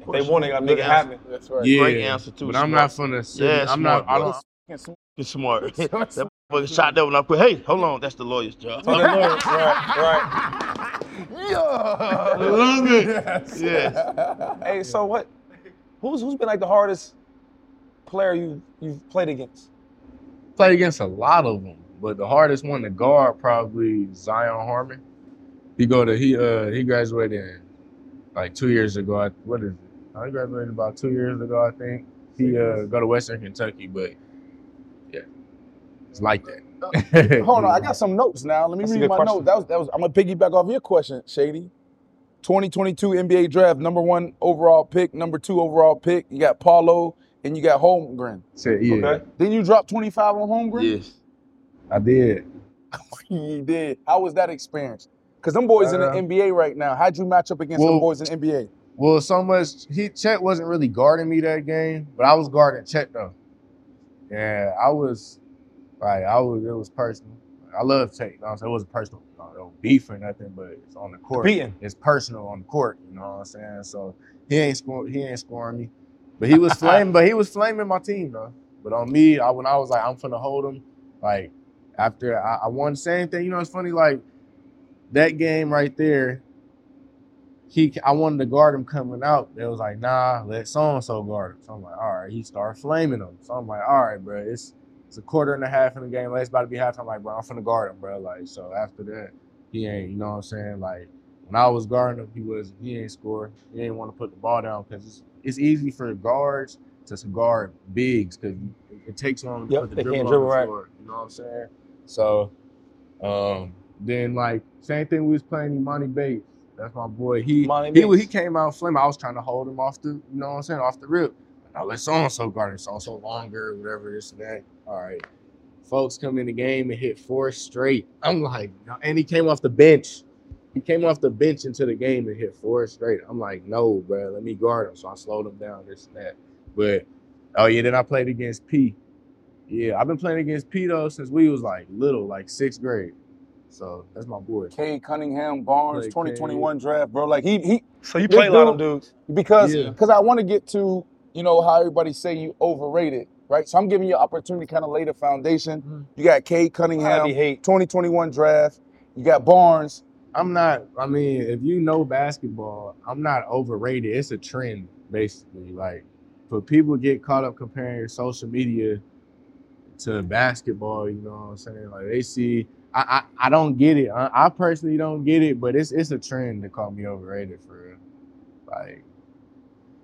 If they want it, gotta make it Good happen. That's right. yeah, Great answer, too, But I'm not gonna. Say, Yeah, I'm smart, not. I don't. You're smart. that motherfucker shot that one up. Hey, hold on, that's the lawyer's job. So they right, right. I love it. Yes. Hey, so what? Who's who's been like the hardest player you you've played against? Played against a lot of them, but the hardest one to guard probably Zion Harmon. He go to he uh he graduated in, like two years ago. I, what is it? I graduated about two years ago, I think. He uh go to Western Kentucky, but yeah, it's like that. Hold on, I got some notes now. Let me That's read my question. notes. That was that was. I'm gonna piggyback off your question, Shady. 2022 NBA draft, number one overall pick, number two overall pick. You got Paolo and you got Holmgren. Said, yeah, Okay. Then you dropped 25 on Holmgren. Yes. I did. You did. How was that experience? Because them boys Uh, in the NBA right now. How'd you match up against well- them boys in the NBA? Well, so much he Chet wasn't really guarding me that game, but I was guarding Chet though. Yeah, I was like I was it was personal. I love Tate. You know what I'm saying? It wasn't personal, uh, no beef or nothing, but it's on the court. Competing. It's personal on the court. You know what I'm saying? So he ain't score, he ain't scoring me, but he was flaming. but he was flaming my team though. But on me, I, when I was like, I'm finna hold him. Like after I, I won the same thing. You know, it's funny. Like that game right there. He, I wanted to guard him coming out. It was like, nah, let so and so guard him. So I'm like, all right. He started flaming him. So I'm like, all right, bro. It's it's a quarter and a half in the game. Like, it's about to be half. I'm like, bro, I'm finna guard him, bro. Like, so after that, he ain't. You know what I'm saying? Like when I was guarding him, he was he ain't score. He ain't want to put the ball down because it's it's easy for guards to guard bigs because it, it takes long to Yep, put the dribble on dribble the right. floor. You know what I'm saying? So um, then like same thing we was playing Emoni Bates. That's my boy. He Emoni he, he came out flaming. I was trying to hold him off the, you know what I'm saying, off the rip. Oh, now let so and so guard him, so so longer, whatever this and that. All right. Folks come in the game and hit four straight. I'm like, and he came off the bench. He came off the bench into the game and hit four straight. I'm like, no, bro, let me guard him. So I slowed him down, this and that. But oh yeah, then I played against P. Yeah, I've been playing against P though since we was like little, like sixth grade. So that's my boy. Cade Cunningham Barnes, Like 2021 draft, bro. Like he he. So you this play a lot of dudes. because Yeah. because I want to get to you know how everybody say you overrated, right? So I'm giving you an opportunity to kind of lay the foundation. Mm-hmm. You got Cade Cunningham, hate. 2021 draft. You got Barnes. I'm not. I mean, if you know basketball, I'm not overrated. It's a trend, basically. Like, for people get caught up comparing social media to basketball, you know what I'm saying? Like they see, I I, I don't get it. I, I personally don't get it, but it's it's a trend to call me overrated for real. Like,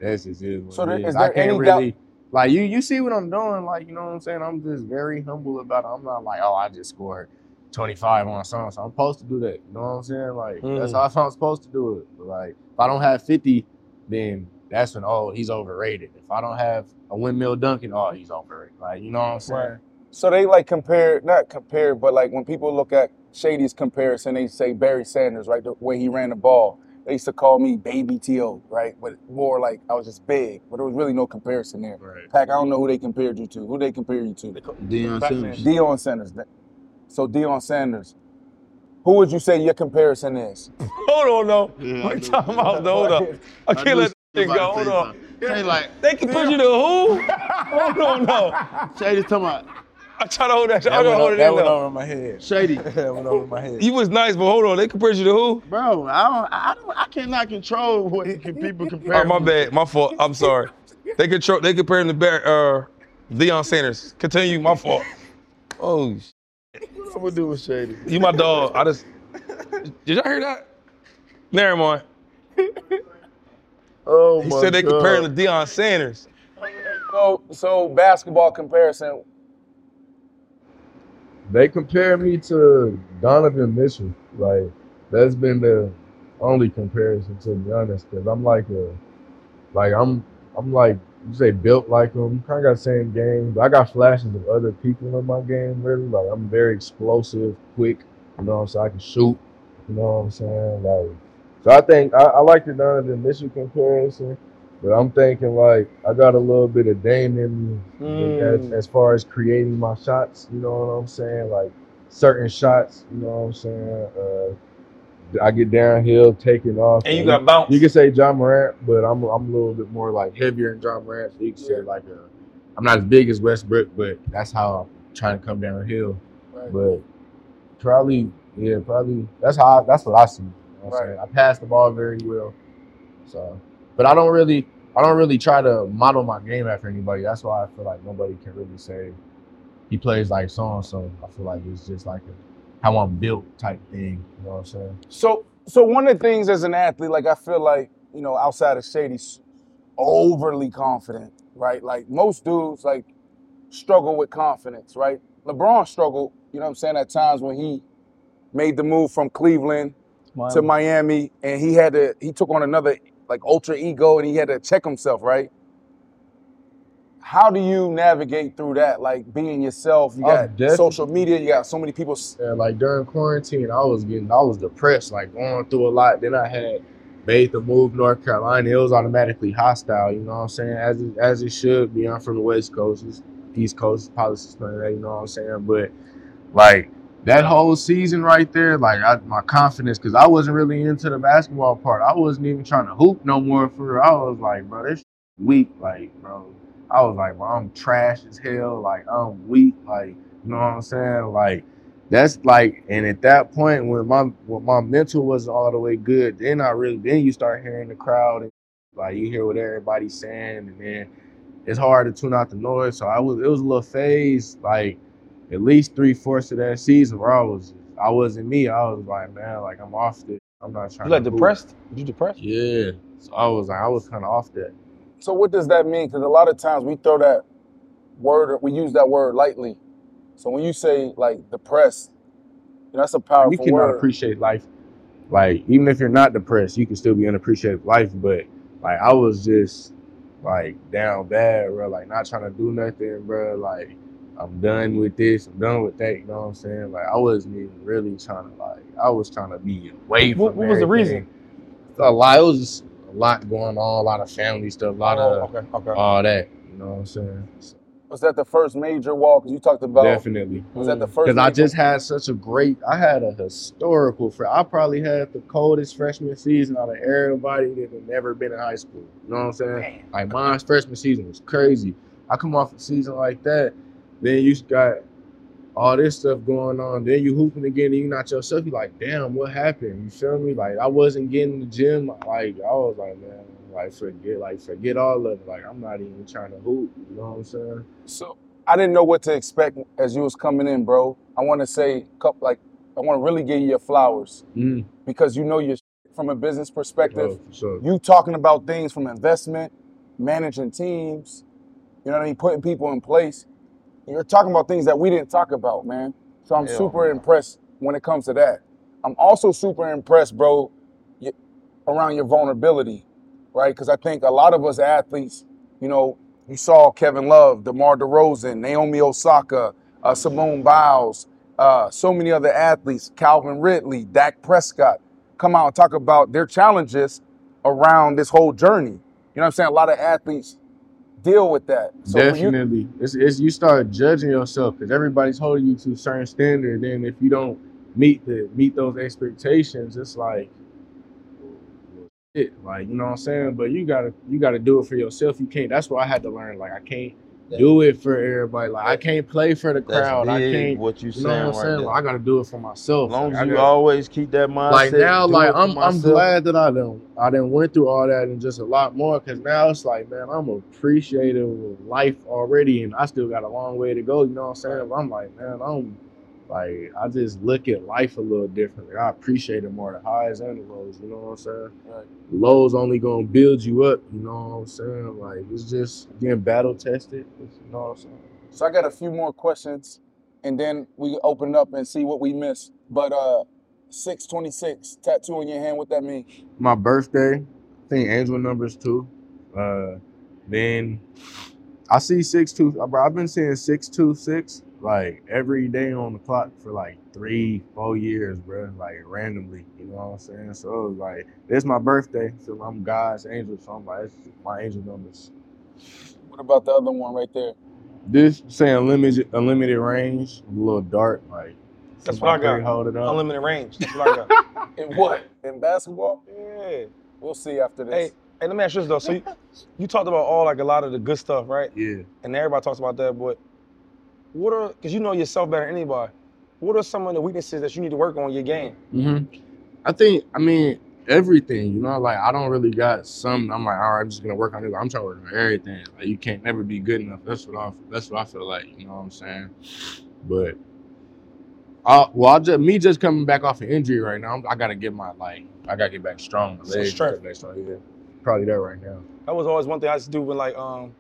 that's just is what So it there- is. is I can't any doubt- really. Like you, you see what I'm doing. Like you know what I'm saying. I'm just very humble about it. I'm not like, oh, I just scored 25 on a song, so I'm supposed to do that. You know what I'm saying? Like that's Mm. how I'm supposed to do it. But like if I don't have 50, then that's when oh he's overrated. If I don't have a windmill dunking, oh he's overrated. Like you know what I'm saying? Right. So they like compare, not compare, but like when people look at Shady's comparison, they say Barry Sanders, right? The way he ran the ball. They used to call me Baby T.O., right? But more like I was just big, but there was really no comparison there. Right. Pack, I don't know who they compared you to. Who they compare you to? Deion Sanders. Deion Sanders. So Deion Sanders. Who would you say your comparison is? Hold on, no. Yeah, I what you talking about? though? Hold on. I can't knew let he that was go. about to Hold say on. something. Say like, They compare you to who? Hold on, no. Shady's talking about I try to hold that. I That try to went, hold o- it that in went over my head. Shady. that went over my head. You was nice, but hold on. They compared you to who? Bro, I don't, I don't, I cannot control what can people compare. Oh, my bad. My fault. I'm sorry. They control. They compare him to Barry, uh, Deion Sanders. Continue. My fault. Oh, sh- What I'm gonna do with Shady? you my dog. I just. Did y'all hear that? Never mind. Oh He my said they God. compare him to Deion Sanders. So, so basketball comparison. They compare me to Donovan Mitchell. Like that's been the only comparison to be honest. Cause I'm like a, like I'm, I'm like you say built like him. Kind of got same game. But I got flashes of other people in my game. Really, like I'm very explosive, quick. You know, so I can shoot. You know what I'm saying? Like, so I think I, I like the Donovan Mitchell comparison. But I'm thinking like I got a little bit of Dame in me as, Mm. as far as creating my shots. You know what I'm saying? Like certain shots. You know what I'm saying? Uh, I get downhill, taking off. And you got bounce. You can say Ja Morant, but I'm I'm a little bit more like heavier than Ja Morant. So you can say like a, I'm not as big as Westbrook, but that's how I'm trying to come downhill. Right. But probably, yeah, probably that's how I, that's what I see. You know what Right. I pass the ball very well. So, but I don't really, I don't really try to model my game after anybody. That's why I feel like nobody can really say he plays like so and so. I feel like it's just like a how I'm built type thing. You know what I'm saying? So, so one of the things as an athlete, like I feel like you know, outside of Shady's overly confident, right? Like most dudes, like struggle with confidence, right? LeBron struggled, you know what I'm saying, at times when he made the move from Cleveland to Miami, and he had to he took on another like ultra ego, and he had to check himself, right? How do you navigate through that? Like being yourself, you got social media, you got so many people. Yeah, like during quarantine, I was getting, I was depressed, like going through a lot. Then I had made the move North Carolina. It was automatically hostile. You know what I'm saying? As it, as it should be. I'm from the West Coast, East Coast politics, none of that. You know what I'm saying? But like that whole season right there, like I, my confidence, because I wasn't really into the basketball part. I wasn't even trying to hoop no more for. I was like, bro, this weak, like, bro. I was like, bro, I'm trash as hell. Like, I'm weak. Like, you know what I'm saying? Like, that's like, and at that point, when my when my mental wasn't all the way good, then I really, then you start hearing the crowd, and like you hear what everybody's saying, and then it's hard to tune out the noise. So I was, it was a little phase, like at least three fourths of that season where I was, I wasn't me. I was like, man, like I'm off this. I'm not trying. You like to hoop. depressed? You depressed? Yeah. So I was like, I was kind of off that. So what does that mean? Because a lot of times we throw that word, we use that word lightly. So when you say like depressed, you know, that's a powerful you cannot word. appreciate life. Like even if you're not depressed, you can still be unappreciative of life. But like I was just like down bad, bro. Like not trying to do nothing, bro. Like I'm done with this. I'm done with that. You know what I'm saying? Like I wasn't even really trying to like. I was trying to be away from. What- what was the reason? A lot. It was just a lot going on. A lot of family stuff. A lot Oh, of okay, okay. all that. You know what I'm saying? Was that the first major wall? Because you talked about Definitely. Was that the first? Because I just had such a great, I had a historical. Fr- I probably had the coldest freshman season out of everybody that had never been in high school. You know what I'm saying? Like mine's freshman season was crazy. I come off a season like that, then you got all this stuff going on. Then you hooping again, and you not yourself. You like, damn, what happened? You feel me? Like I wasn't getting the gym. Like I was like, man, like forget, like forget all of it. Like I'm not even trying to hoop. You know what I'm saying? So I didn't know what to expect as you was coming in, bro. I want to say, like, I want to really give you your flowers Mm. because you know your shit from a business perspective. Oh, sure. You talking about things from investment, managing teams, you know what I mean, putting people in place. You're talking about things that we didn't talk about, man. So I'm Hell super impressed when it comes to that. I'm also super impressed, bro, around your vulnerability, right? Because I think a lot of us athletes, you know, you saw Kevin Love, DeMar DeRozan, Naomi Osaka, uh, Simone Biles, uh, so many other athletes, Calvin Ridley, Dak Prescott, come out and talk about their challenges around this whole journey. You know what I'm saying? A lot of athletes deal with that. So when you- Definitely, it's, it's you start judging yourself because everybody's holding you to a certain standard. Then if you don't meet the meet those expectations, it's like it, like you know what I'm saying. But you gotta you gotta do it for yourself. You can't. That's what I had to learn. Like I can't do it for everybody. Like I can't play for the crowd. I can't. what you you know what I'm saying right saying? Like, I gotta do it for myself. As long Like, as you gotta- always keep that mindset. like now, like I'm, I'm glad that I done, I done went through all that and just a lot more. Cause now it's like, man, I'm appreciative of life already, and I still got a long way to go. You know what I'm saying? But I'm like, man, I'm like, I just look at life a little differently. I appreciate it more, the highs and the lows. You know what I'm saying? Right. Lows only gonna build you up. You know what I'm saying? Like it's just getting battle tested. You know what I'm saying? So I got a few more questions, and then we open up and see what we missed. But uh, six twenty six tattoo on your hand. What that mean? my birthday. I think angel numbers too. Uh, then I see six two. Bro, I've been seeing six two six like every day on the clock for like three, four years, bro. Like randomly, you know what I'm saying? So it was like it's my birthday, so I'm God's angel. So I'm like, it's my angel numbers. What about the other one right there? This saying limited, unlimited range, a little dark, like. That's what I got. Hold it up. Unlimited range. That's what I got. In what? In basketball? Yeah. We'll see after this. Hey, hey, let me ask you this though. So you, you talked about all like a lot of the good stuff, right? Yeah. And everybody talks about that, but what are because you know yourself better than anybody. What are some of the weaknesses that you need to work on in your game? hmm I think, I mean, everything, you know, like I don't really got some. I'm like, all right, I'm just gonna work on it. I'm trying to work on everything. Like you can't never be good enough. That's what I. That's what I feel like. You know what I'm saying? But, I, well, I just me just coming back off an injury right now. I'm, I gotta get my like, I gotta get back strong. My legs strength. back strong. Yeah, probably that right now. That was always one thing I used to do when like um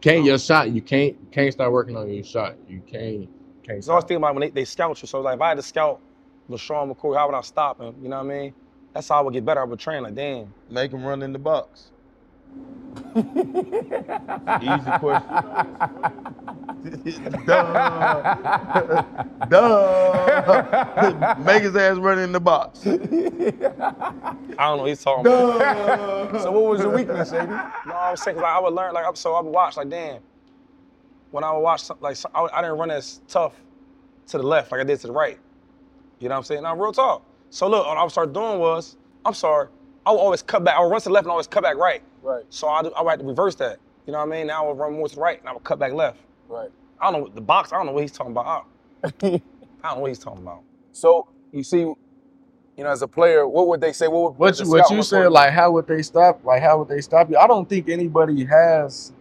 Can't your um, shot? You can't can't start working on your shot. You can't can't. So I was thinking about when they, they scout you. So like if I had to scout LeSean McCoy, how would I stop him? You know what I mean? That's how I would get better. I would train like, damn. Make him run in the box. Easy question. Duh. Duh. Make his ass run in the box. I don't know what he's talking about. so what was your weakness, baby? No, I was saying 'cause, like, I would learn like so I would watch like damn. When I would watch some- like I, would- I didn't run as tough to the left like I did to the right. You know what I'm saying? Now, real talk. So look, what I would start doing was, I'm sorry, I would always cut back. I would run to the left and always cut back right. Right. So I, I would have to reverse that. You know what I mean? Now I would run more to the right and I would cut back left. Right. I don't know what the box. I don't know what he's talking about. I, I don't know what he's talking about. So you see, you know, as a player, what would they say? What would What you, what you said, be? like, how would they stop? Like, how would they stop you? I don't think anybody has.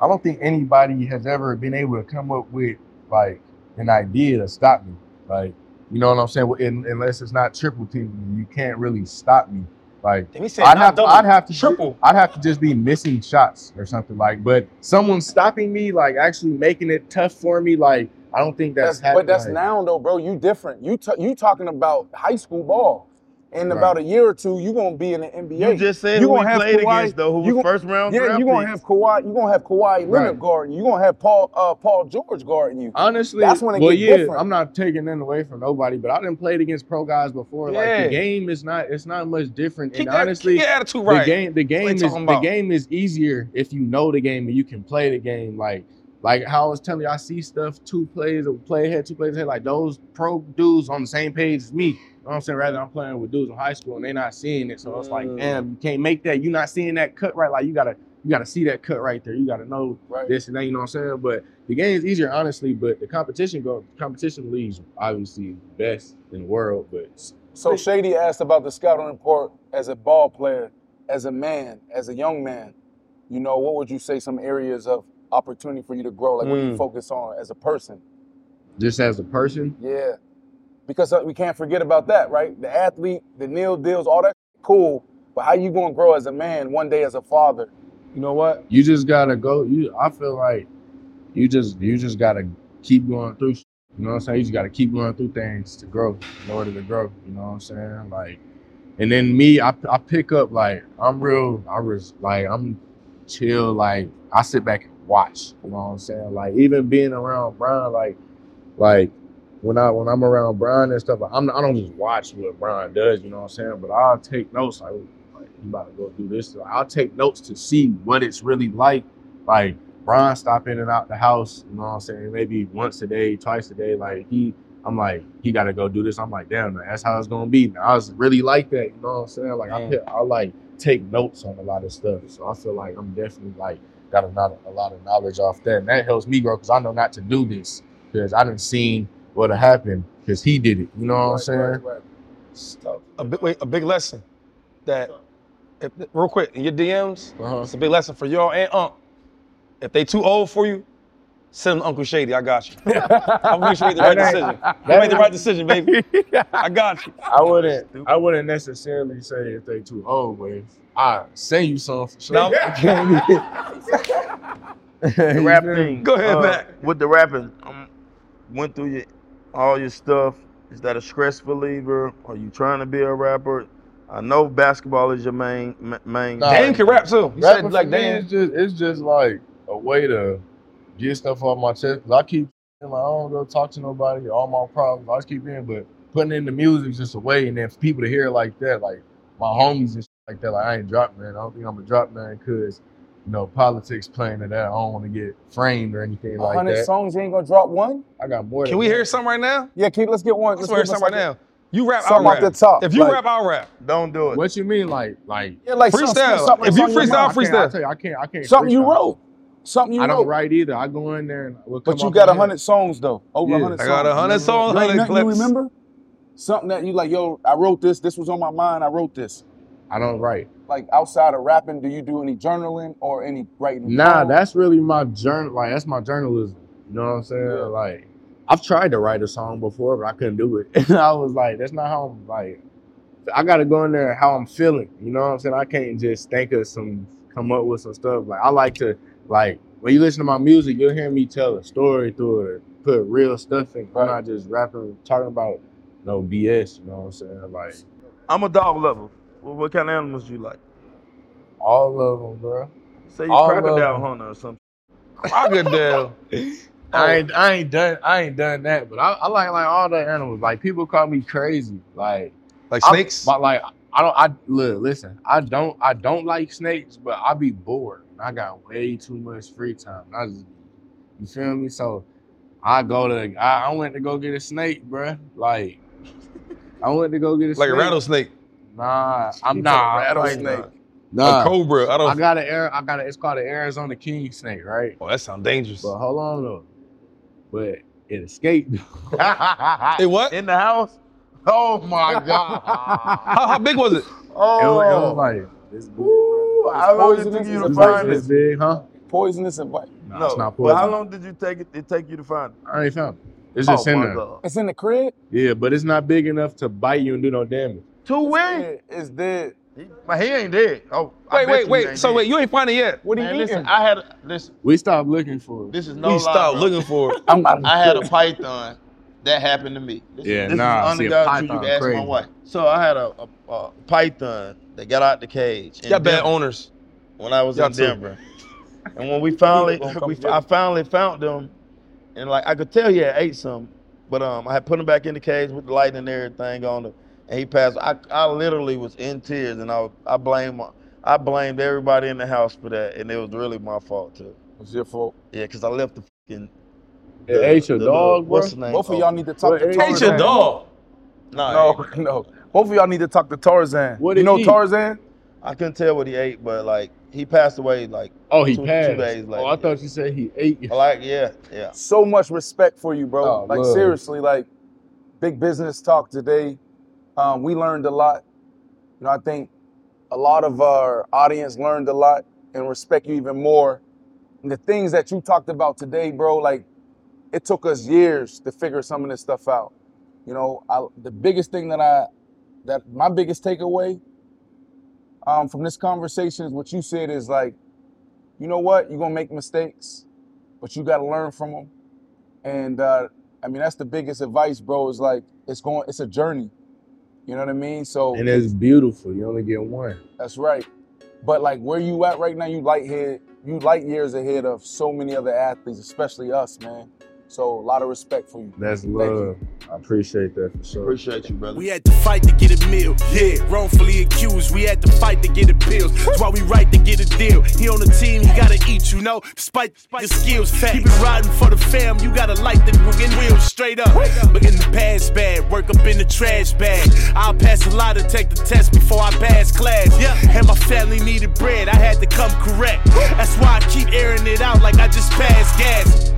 I don't think anybody has ever been able to come up with like an idea to stop me. Like, you know what I'm saying? Well, un- unless it's not triple team, you can't really stop me. Like, I'd have to, double, I'd have to triple. I'd have to just be missing shots or something like. But someone stopping me, like actually making it tough for me, like I don't think that's, That's, happening. but that's like, now though, bro. You different. You t- you talking about high school ball. In Right. about a year or two, you're gonna be in the NBA. You just said you who gonna we have played Kawhi, against, though, who you was gon- first round Yeah, draft you gonna have Kawhi. You're gonna have Kawhi Leonard Right. guarding you. You gonna have Paul uh, Paul George guarding you. Honestly, That's when it well, get yeah, different. I'm not taking that away from nobody, but I didn't played against pro guys before. Like the game is not, it's not much different. Keep and that- honestly, keep your attitude the game, the game is the game is easier if you know the game and you can play the game. Like, like how I was telling you, I see stuff two plays or play ahead, two plays ahead. Like those pro dudes on the same page as me. Know what I'm saying? Rather, I'm playing with dudes in high school and they're not seeing it, so it's like, Mm. damn, you can't make that. You're not seeing that cut right. Like you gotta, you gotta see that cut right there. You gotta know Right. this and that. You know what I'm saying? But the game is easier, honestly. But the competition go, competition leagues obviously best in the world. But So Shady asked about the scouting report as a ball player, as a man, as a young man. You know, what would you say some areas of opportunity for you to grow? Like what do you Mm. focus on as a person? just as a person, Yeah. Because uh, we can't forget about that, right? The athlete, the NIL deals, all that cool. But how you gonna grow as a man one day as a father? You know what? you just gotta go. You, I feel like you just, you just gotta keep going through. You know what I'm saying? You just gotta keep going through things to grow, in order to grow. You know what I'm saying? Like, and then me, I, I pick up like I'm real. I was like I'm chill. Like I sit back and watch. You know what I'm saying? Like even being around Brian, like, like when I when I'm around Brian and stuff, I'm I don't just watch what Brian does. You know what I'm saying? But I'll take notes. Like, like you about to go do this. So I'll take notes to see what it's really like. Like Brian stop in and out the house. You know what I'm saying? Maybe once a day, twice a day. Like he. I'm like, he got to go do this. I'm like, damn, man, that's how it's gonna be. I was really like that, you know what I'm saying? Like, I. I like take notes on a lot of stuff, so I feel like I'm definitely like got a lot, of, a lot of knowledge off that, and that helps me grow because I know not to do this because I didn't seen what had happened because he did it. You know what I'm saying? a big wait, a big lesson that if, real quick in your DMs, Uh-huh. it's a big lesson for y'all and Unc. If they too old for you, send them to Uncle Shady. I got you. I'm make sure you make the right That ain't- decision. You that make the right decision, baby. I got you. I wouldn't, I wouldn't necessarily say if they too old, but if I send you some for sure. No. the rap thing. Go ahead, uh, Mac. With the rapping, um, went through your all your stuff. Is that a stress reliever? Are you trying to be a rapper? I know basketball is your main ma- main. Nah. Dan can rap too. You said like Dan. is just it's just like a way to get stuff off my chest. 'Cause I keep like I don't go talk to nobody, all my problems. I just keep in, but putting in the music is just a way, and then for people to hear it like that, like my homies and shit like that, like I ain't drop man. I don't think I'm a drop man because you know politics playing to that. I don't want to get framed or anything like that. hundred songs, you ain't gonna drop one? I got more. Can than we that. hear something right now? Yeah, keep let's get one. Let's Let's hear get something right now. You rap, I'll rap. the top, If you like- rap, I'll rap. Don't do it. What you mean, like like? Yeah, like some- Freestyle. something If you on your freestyle. I can't, I freestyle. tell you, I can't. I can't. Something you wrote. Something you wrote I don't write either. I go in there and we'll But you off got a hundred songs though. Over a Yeah. hundred I got a hundred songs, hundred nothing you remember? Something that you like, yo, I wrote this, this was on my mind, I wrote this. I don't write. Like outside of rapping, do you do any journaling or any writing? Nah, down? that's really my journal. Like that's my journalism. You know what I'm saying? Yeah. Like I've tried to write a song before, but I couldn't do it. And I was like, that's not how I'm like. I got to go in there how I'm feeling. You know what I'm saying? I can't just think of some, come up with some stuff. Like I like to like when you listen to my music, you'll hear me tell a story through it, put real stuff in. I'm not just rapping, talking about no BS. You know what I'm saying? Like I'm a dog lover. What, what kind of animals do you like? all of them, bro. Say you All crocodile hunter or something. Crocodile. I oh. ain't I ain't done I ain't done that, but I, I like like all the animals. Like people call me crazy. Like Like I'm- snakes? but like I don't I look listen, I don't I don't like snakes, but I be bored. I got way too much free time. I just you feel me? So I go to I, I went to go get a snake, bruh. Like I went to go get a Like a rattlesnake. Nah, I'm You not said a rattlesnake. Nah. A cobra. I don't. I got an air. I got a, It's called an Arizona king snake, right? Oh, that sounds dangerous. But hold on though. But it escaped. Hey, what? In the house? Oh my god. How, how big was it? Oh, It was, it was like this big. Ooh, how long did it take you to It's find this it? big, huh? Poisonous and what? Nah, No, it's not poisonous. but how long did you take it? It take you to find it? I ain't found it. It's oh, just oh in there. God. It's in the crib. Yeah, but it's not big enough to bite you and do no damage. Two wings? It's dead. My he ain't dead. Oh, I Wait, bet wait, you he wait. ain't So dead. wait, you ain't find it yet. What are you Man, eating? listen, I had a, listen. We stopped looking for it. This is no we lie, stopped bro. looking for it. I'm not I had a python that happened to me. This, Yeah, is, this nah, is see, a God, you python can ask my crazy. wife. So I had a, a, a python that got out the cage. in Got bad Denver owners. when I was Y'all in too. Denver. And when we finally, Gonna come we, together. I finally found them, and like I could tell he had ate some, but um, I had put him back in the cage with the light and everything on him, and he passed. I, I literally was in tears, and I, I blame, I blamed everybody in the house for that, and it was really my fault too. It's your fault. Yeah, because I left the fucking. It ate your the dog, little- bro. What's the name? Both of y'all need to talk What to age- Tarzan. Ate your dog. Nah, No, no. Both of y'all need to talk to Tarzan. What you know he eat? Tarzan? I couldn't tell what he ate, but like he passed away like Oh, he two, passed. two days later. oh, I thought you said he ate. Like yeah, yeah. So much respect for you, bro. Oh, like love. seriously, like big business talk today. Um, we learned a lot. You know, I think a lot of our audience learned a lot and respect you even more. And the things that you talked about today, bro, like it took us years to figure some of this stuff out. You know, I, the biggest thing that I, that my biggest takeaway um, from this conversation is what you said is like, you know what, you're gonna make mistakes, but you got to learn from them. And uh, I mean, that's the biggest advice, bro. Is like it's going, it's a journey. You know what I mean? So And it's beautiful. You only get one. that's right. But like where you at right now, you light head, you light years ahead of so many other athletes, especially us, man. So a lot of respect for you. That's Thank love. I appreciate that for sure. Appreciate you, brother. We had to fight to get a meal. Yeah, wrongfully accused. We had to fight to get appeals. That's why we right to get a deal. He on the team, he gotta eat, you know. Despite your skills, fat. keep it riding for the fam. You gotta light the wiggin' wheels straight up. But in the past bag, work up in the trash bag. I'll pass a lot to take the test before I pass class. Yeah, and my family needed bread. I had to come correct. That's why I keep airing it out like I just passed gas.